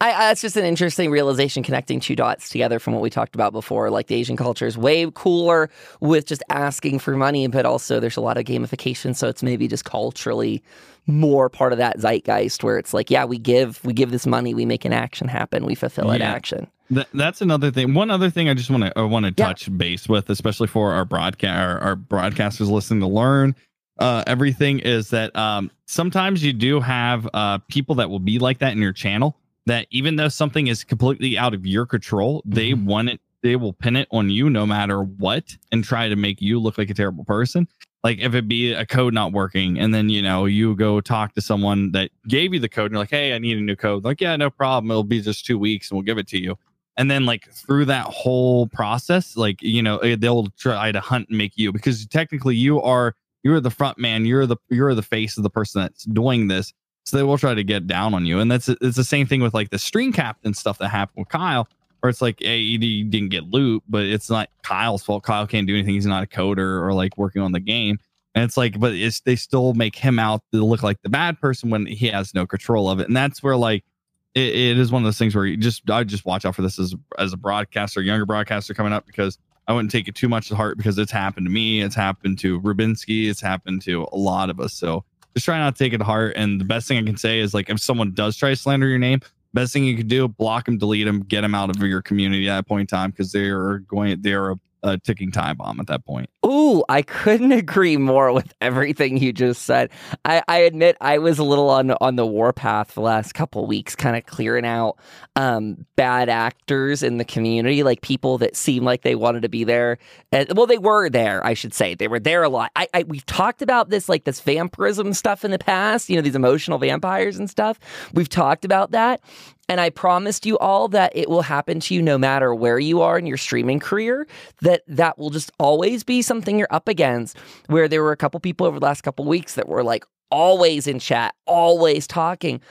I, I that's just an interesting realization connecting two dots together from what we talked about before. Like the Asian culture is way cooler with just asking for money, but also there's a lot of gamification. So it's maybe just culturally more part of that zeitgeist where it's like, yeah, we give we give this money, we make an action happen, we fulfill an action. That, that's another thing. One other thing I just want to I want to Yeah. touch base with, especially for our broadcast our, our broadcasters listening to learn uh, everything, is that um, sometimes you do have uh, people that will be like that in your channel. That even though something is completely out of your control, they Mhm. want it. They will pin it on you no matter what, and try to make you look like a terrible person. Like if it be a code not working, and then you know you go talk to someone that gave you the code, and you're like, "Hey, I need a new code." Like, yeah, no problem. It'll be just two weeks, and we'll give it to you and then like through that whole process like you know eh, they'll try to hunt and make you because technically you are you're the front man. You're the you're the face of the person that's doing this. So they will try to get down on you. And that's it's the same thing with like the stream captain stuff that happened with kyle where it's like hey you didn't get loot but it's not kyle's fault. Kyle can't do anything. He's not a coder or like working on the game. And it's like but it's they still make him out to look like the bad person when he has no control of it. And that's where like it, it is one of those things where you just I just watch out for this as as a broadcaster, younger broadcaster coming up because I wouldn't take it too much to heart because it's happened to me, it's happened to Rubinsky, it's happened to a lot of us. So just try not to take it to heart. And the best thing I can say is like if someone does try to slander your name, best thing you can do block them, delete them, get them out of your community at that point in time because they are going they are a, a ticking time bomb at that point. Ooh, I couldn't agree more with everything you just said. I, I admit I was a little on on the warpath the last couple weeks, kind of clearing out um, bad actors in the community, like people that seemed like they wanted to be there. And, well, they were there, I should say. They were there a lot. I, I we've talked about this, like this vampirism stuff in the past. You know, these emotional vampires and stuff. We've talked about that. And I promised you all that it will happen to you no matter where you are in your streaming career, that that will just always be something you're up against. Where there were a couple people over the last couple weeks that were like always in chat, always talking.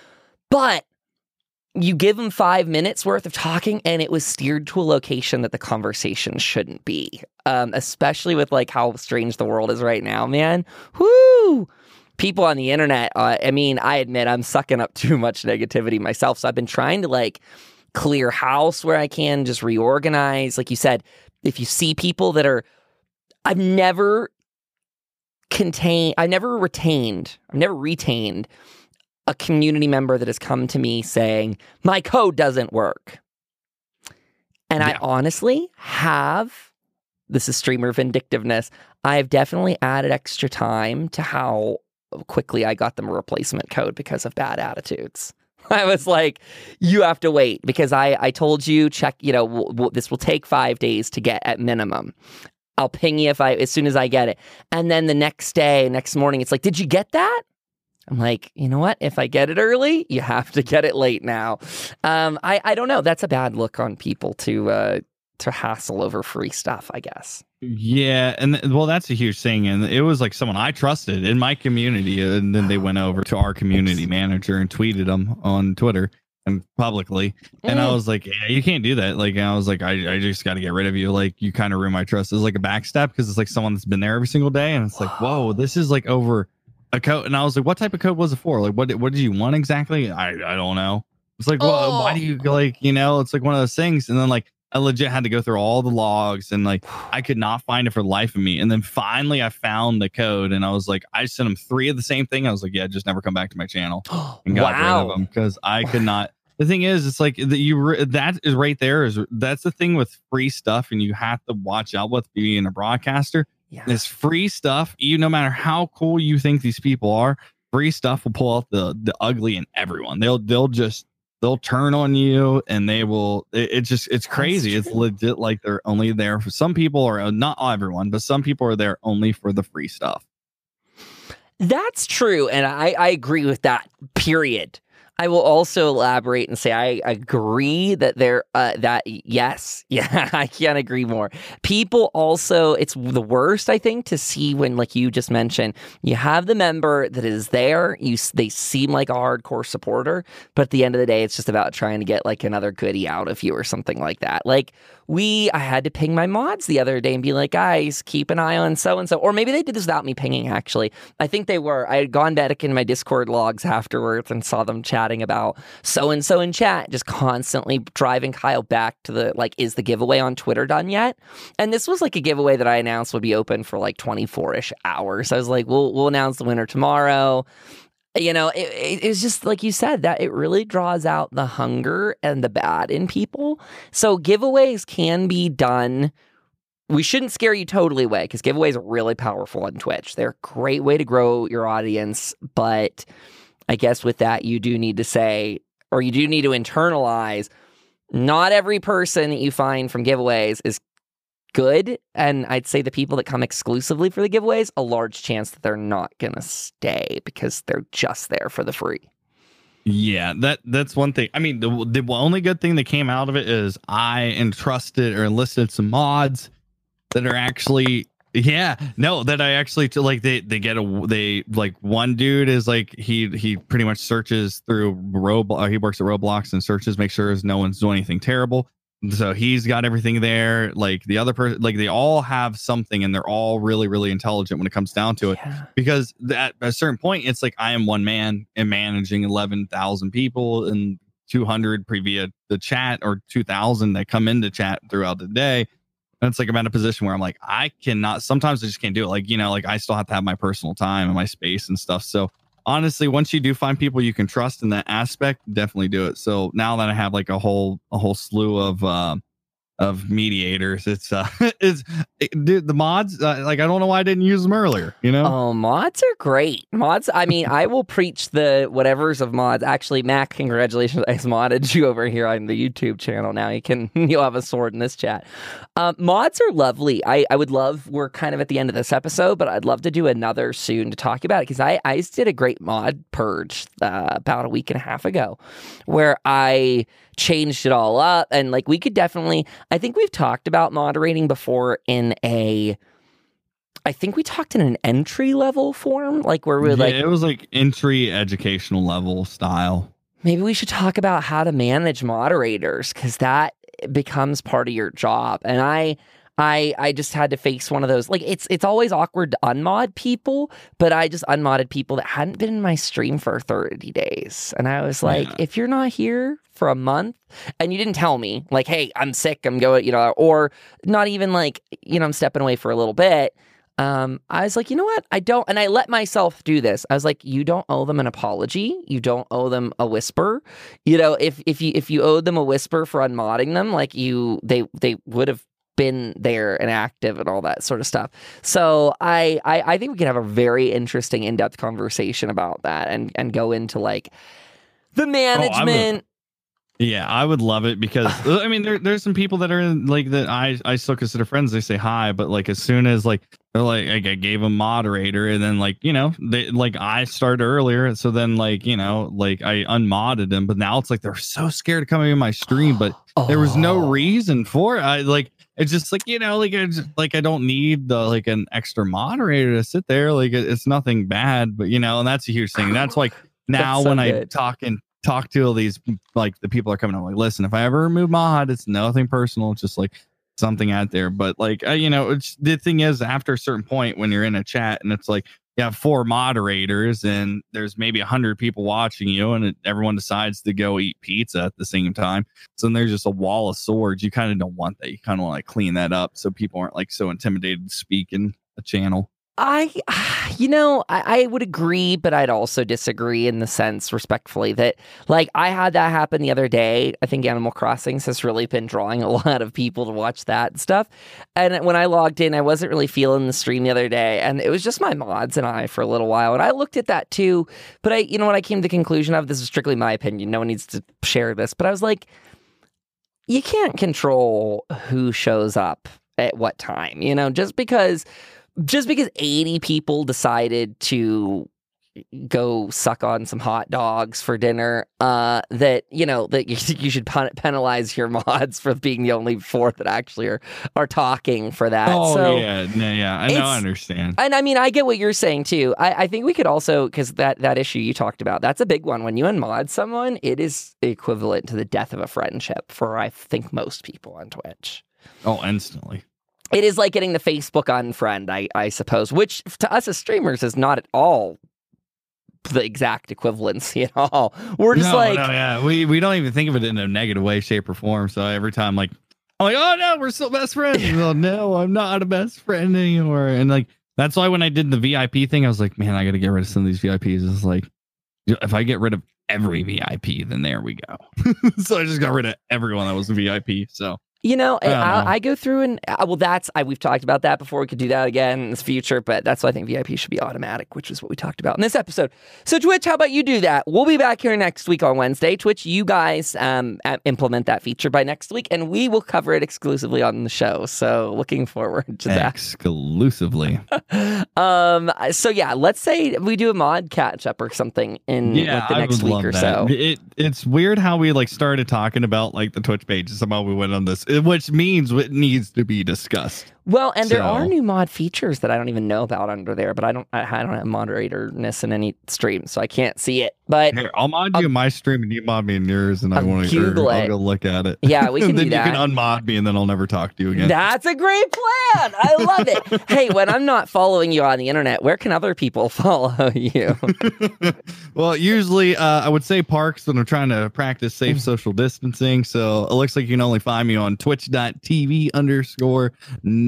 But you give them five minutes worth of talking and it was steered to a location that the conversation shouldn't be. Um, especially with like how strange the world is right now, man. Whoo! People on the internet, uh, I mean, I admit I'm sucking up too much negativity myself. So I've been trying to like clear house where I can, just reorganize. Like you said, if you see people that are, I've never contained, I've never retained, I've never retained a community member that has come to me saying, my code doesn't work. And I honestly have, this is streamer vindictiveness, I've definitely added extra time to how quickly I got them a replacement code because of bad attitudes. I was like, you have to wait because I, I told you, check, you know, w- w- this will take five days to get at minimum. I'll ping you if I, as soon as I get it. And then the next day, next morning, it's like, did you get that? I'm like, you know what? If I get it early, you have to get it late now. Um, I, I don't know. That's a bad look on people to uh, to hassle over free stuff. I guess. Yeah, and th- well, that's a huge thing, and it was like someone I trusted in my community, uh, and then they ah. went over to our community manager and tweeted them on Twitter and publicly, and I was like, yeah, you can't do that. Like, I was like, I, I just got to get rid of you. Like, you kind of ruin my trust. It's like a backstab because it's like someone that's been there every single day, and it's like, whoa, this is like over a code. And I was like, what type of code was it for? Like, what did- what did you want exactly? I I don't know. It's like, well, why do oh. you like, you know? It's like one of those things, and then like. I legit had to go through all the logs and like I could not find it for the life of me. And then finally I found the code and I was like, I sent him three of the same thing. I was like, yeah, just never come back to my channel and got rid of them because I could not. The thing is, it's like that you re- that is right there is that's the thing with free stuff, and you have to watch out with being a broadcaster. Yeah. This free stuff, you no matter how cool you think these people are, free stuff will pull out the the ugly in everyone. They'll they'll just they'll turn on you and they will it, it just it's crazy it's legit like they're only there for some people or uh, not everyone but some people are there only for the free stuff That's true, and I, I agree with that. Period. I will also elaborate and say I agree that there uh, that yes, yeah, I can't agree more. People also it's the worst I think to see when like you just mentioned you have the member that is there, you they seem like a hardcore supporter, but at the end of the day it's just about trying to get like another goodie out of you or something like that. Like we I had to ping my mods the other day and be like, guys, keep an eye on so and so. Or maybe they did this without me pinging actually. I think they were. I had gone back in my Discord logs afterwards and saw them chatting about so and so in chat, just constantly driving Kyle back to the like, is the giveaway on Twitter done yet? And this was like a giveaway that I announced would be open for like 24-ish hours. I was like, we'll we'll announce the winner tomorrow you know, it, it, it's just like you said that it really draws out the hunger and the bad in people. So giveaways can be done. We shouldn't scare you totally away because giveaways are really powerful on Twitch. They're a great way to grow your audience, but I guess with that you do need to say, or you do need to internalize. Not every person that you find from giveaways is good. And I'd say the people that come exclusively for the giveaways, a large chance that they're not going to stay because they're just there for the free. Yeah, that that's one thing. I mean, the the only good thing that came out of it is I entrusted or enlisted some mods that are actually yeah, no, that I actually like they they get a they like one dude is like he he pretty much searches through Roblox. Uh, he works at Roblox and searches, make sure no one's doing anything terrible so he's got everything there like the other person like they all have something and they're all really really intelligent when it comes down to it yeah. because at a certain point it's like i am one man and managing 11,000 people and 200 via the chat or 2,000 that come into chat throughout the day and it's like I'm at a position where I'm like I cannot sometimes I just can't do it like you know like I still have to have my personal time and my space and stuff so honestly, once you do find people you can trust in that aspect, definitely do it. So now that I have like a whole a whole slew of uh, of mediators. It's uh, it's it, dude, the mods. Uh, like I don't know why I didn't use them earlier. You know, oh, mods are great. Mods. I mean, I will preach the whatever's of mods. Actually, Mac, congratulations! I modded you over here on the YouTube channel. Now you can you'll have a sword in this chat. Um, mods are lovely. I I would love. We're kind of at the end of this episode, but I'd love to do another soon to talk about it because I I did a great mod purge uh, about a week and a half ago, where I changed it all up. And like we could definitely, I think we've talked about moderating before in a. I think we talked in an entry level form, like where we yeah, like it was like entry educational level style. Maybe we should talk about how to manage moderators because that becomes part of your job. And I I I just had to face one of those. Like it's it's always awkward to unmod people, but I just unmodded people that hadn't been in my stream for 30 days. And I was like, yeah. if you're not here for a month and you didn't tell me, like, hey, I'm sick, I'm going, you know, or not even like, you know, I'm stepping away for a little bit. Um, I was like, you know what? I don't, and I let myself do this. I was like, you don't owe them an apology. You don't owe them a whisper. You know, if if you if you owed them a whisper for unmodding them, like you, they they would have been there and active and all that sort of stuff. So I, I, I think we can have a very interesting in depth conversation about that and and go into like the oh, management. Oh, yeah, I would love it because I mean there there's some people that are in, like that I I still consider friends. They say hi, but like as soon as like they're like I gave a moderator and then like you know they like I started earlier, so then like you know like I unmodded them, but now it's like they're so scared to come in my stream, but oh. there was no reason for it. I like it's just like you know like I just, like I don't need the like an extra moderator to sit there. Like it's nothing bad, but you know, and that's a huge thing. That's like now that's so when good. I talk and talk to all these like the people are coming. I'm like listen if i ever remove mod it's nothing personal it's just like something out there. But like uh, you know the thing is after a certain point when you're in a chat and it's like you have four moderators and there's maybe a hundred people watching you and it, everyone decides to go eat pizza at the same time so there's just a wall of swords. You kind of don't want that. You kind of want to like clean that up so people aren't like so intimidated to speak in a channel I, you know, I, I, would agree, but I'd also disagree in the sense, respectfully, that like I had that happen the other day. I think Animal Crossings has really been drawing a lot of people to watch that stuff. And when I logged in, I wasn't really feeling the stream the other day, and it was just my mods and I for a little while. And I looked at that too, but I, you know, what I came to the conclusion of this is strictly my opinion. No one needs to share this, but I was like, you can't control who shows up at what time, you know, just because just because 80 people decided to go suck on some hot dogs for dinner, uh, that you know that you, you should pen- penalize your mods for being the only four that actually are are talking for that. Oh so, yeah, no, yeah, I know, I understand. and I mean, I get what you're saying too. I, I think we could also because that that issue you talked about that's a big one. When you unmod someone, it is equivalent to the death of a friendship for I think most people on Twitch. Oh, instantly. It is like getting the Facebook unfriend, I I suppose, which to us as streamers is not at all the exact equivalency at all. We're just no, like. no, yeah, we we don't even think of it in a negative way, shape, or form. So every time, like, I'm like, oh no, we're still best friends. well, no, I'm not a best friend anymore. And like, that's why when I did the VIP thing, I was like, man, I got to get rid of some of these VIPs. It's like, if I get rid of every VIP, then there we go. so I just got rid of everyone that was a VIP. So You know, I, I know. I, go through and uh, well, that's I, we've talked about that before. We could do that again in the future, but that's why I think VIP should be automatic, which is what we talked about in this episode. So Twitch, how about you do that? We'll be back here next week on Wednesday. Twitch, you guys um, implement that feature by next week, and we will cover it exclusively on the show. So looking forward to that. exclusively. Um, so yeah, let's say we do a mod catch up or something in yeah, like the next week or that. so. It it's weird how we like started talking about like the Twitch page and somehow we went on this, which means it needs to be discussed. Well, and there are new mod features that I don't even know about under there, but I don't I, I don't have moderatorness in any stream, so I can't see it. But Here, I'll mod you in my stream and you mod me in yours, and I I'll want to. Google I'll it. go look at it. yeah, we can and then do that. you can unmod me, and then I'll never talk to you again. That's a great plan. I love it. hey, when I'm not following you on the internet, where can other people follow you? well, usually uh, I would say parks when I'm trying to practice safe social distancing. So it looks like you can only find me on twitch.tv underscore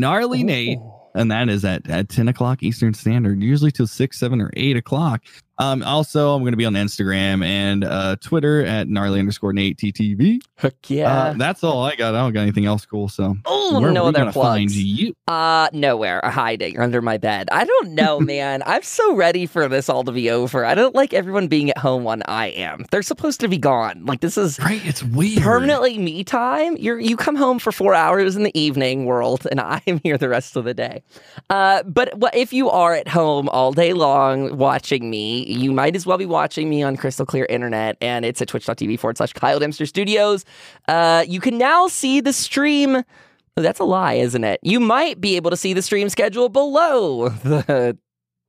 gnarly Nate. Oh. and that is at, at 10 o'clock Eastern Standard, usually till 6, 7, or 8 o'clock. Um, also, I'm going to be on Instagram and uh, Twitter at gnarly underscore Nate TTV. Heck yeah. Uh, that's all I got. I don't got anything else cool. So, oh, where no other plugs. you? Uh, nowhere. Hiding under my bed. I don't know, man. I'm so ready for this all to be over. I don't like everyone being at home when I am. They're supposed to be gone. Like this is Right? It's weird. permanently me time. You're you come home for four hours in the evening world, and I'm here the rest of the day. Uh, but what if you are at home all day long watching me? You might as well be watching me on crystal clear internet, and it's at twitch.tv forward slash Kyle Dempster Studios. Uh, you can now see the stream. Oh, That's a lie, isn't it? You might be able to see the stream schedule below the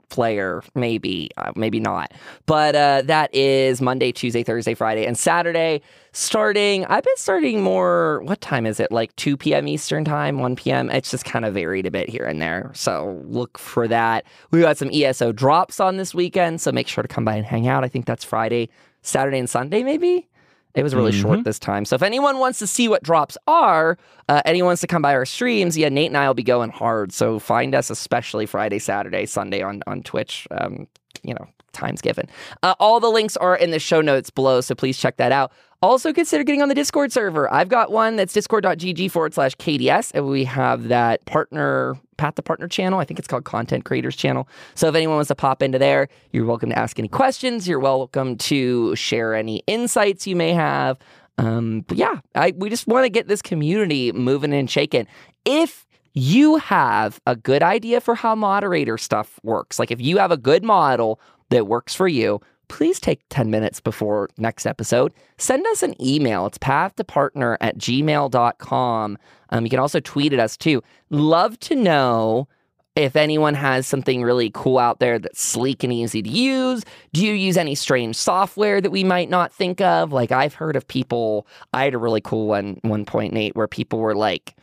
player, maybe, uh, maybe not. But uh, that is Monday, Tuesday, Thursday, Friday, and Saturday. Starting, I've been starting more. What time is it? Like 2 p.m. Eastern time, 1 p.m. It's just kind of varied a bit here and there. So look for that. We got some ESO drops on this weekend, so make sure to come by and hang out. I think that's Friday, Saturday, and Sunday, maybe. It was really short this time. So if anyone wants to see what drops are, uh, anyone wants to come by our streams, yeah, Nate and I will be going hard. So find us, especially Friday, Saturday, Sunday on on Twitch. Um, you know, times given. Uh, all the links are in the show notes below, so please check that out. Also, consider getting on the Discord server. I've got one that's discord.gg forward slash KDS, and we have that partner, Path to Partner channel. I think it's called Content Creators Channel. So if anyone wants to pop into there, you're welcome to ask any questions. You're welcome to share any insights you may have. Um, but yeah, I, we just want to get this community moving and shaking. If you have a good idea for how moderator stuff works, like if you have a good model that works for you, please take 10 minutes before next episode. Send us an email. It's pathtopartner at gmail.com. Um, you can also tweet at us too. Love to know if anyone has something really cool out there that's sleek and easy to use. Do you use any strange software that we might not think of? Like I've heard of people, I had a really cool one 1.8 where people were like,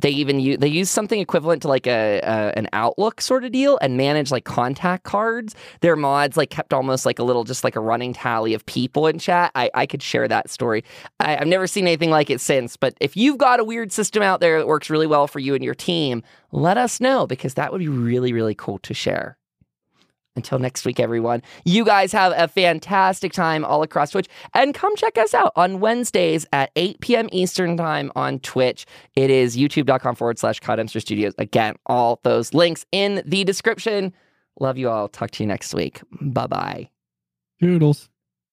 they even use they use something equivalent to like a, a an Outlook sort of deal and manage like contact cards. Their mods like kept almost like a little just like a running tally of people in chat. I, I could share that story. I, I've never seen anything like it since. But if you've got a weird system out there that works really well for you and your team, let us know because that would be really really cool to share. Until next week, everyone, you guys have a fantastic time all across Twitch. And come check us out on Wednesdays at 8 p.m. Eastern Time on Twitch. It is youtube.com forward slash Codemster Studios. Again, all those links in the description. Love you all. Talk to you next week. Bye bye. Doodles.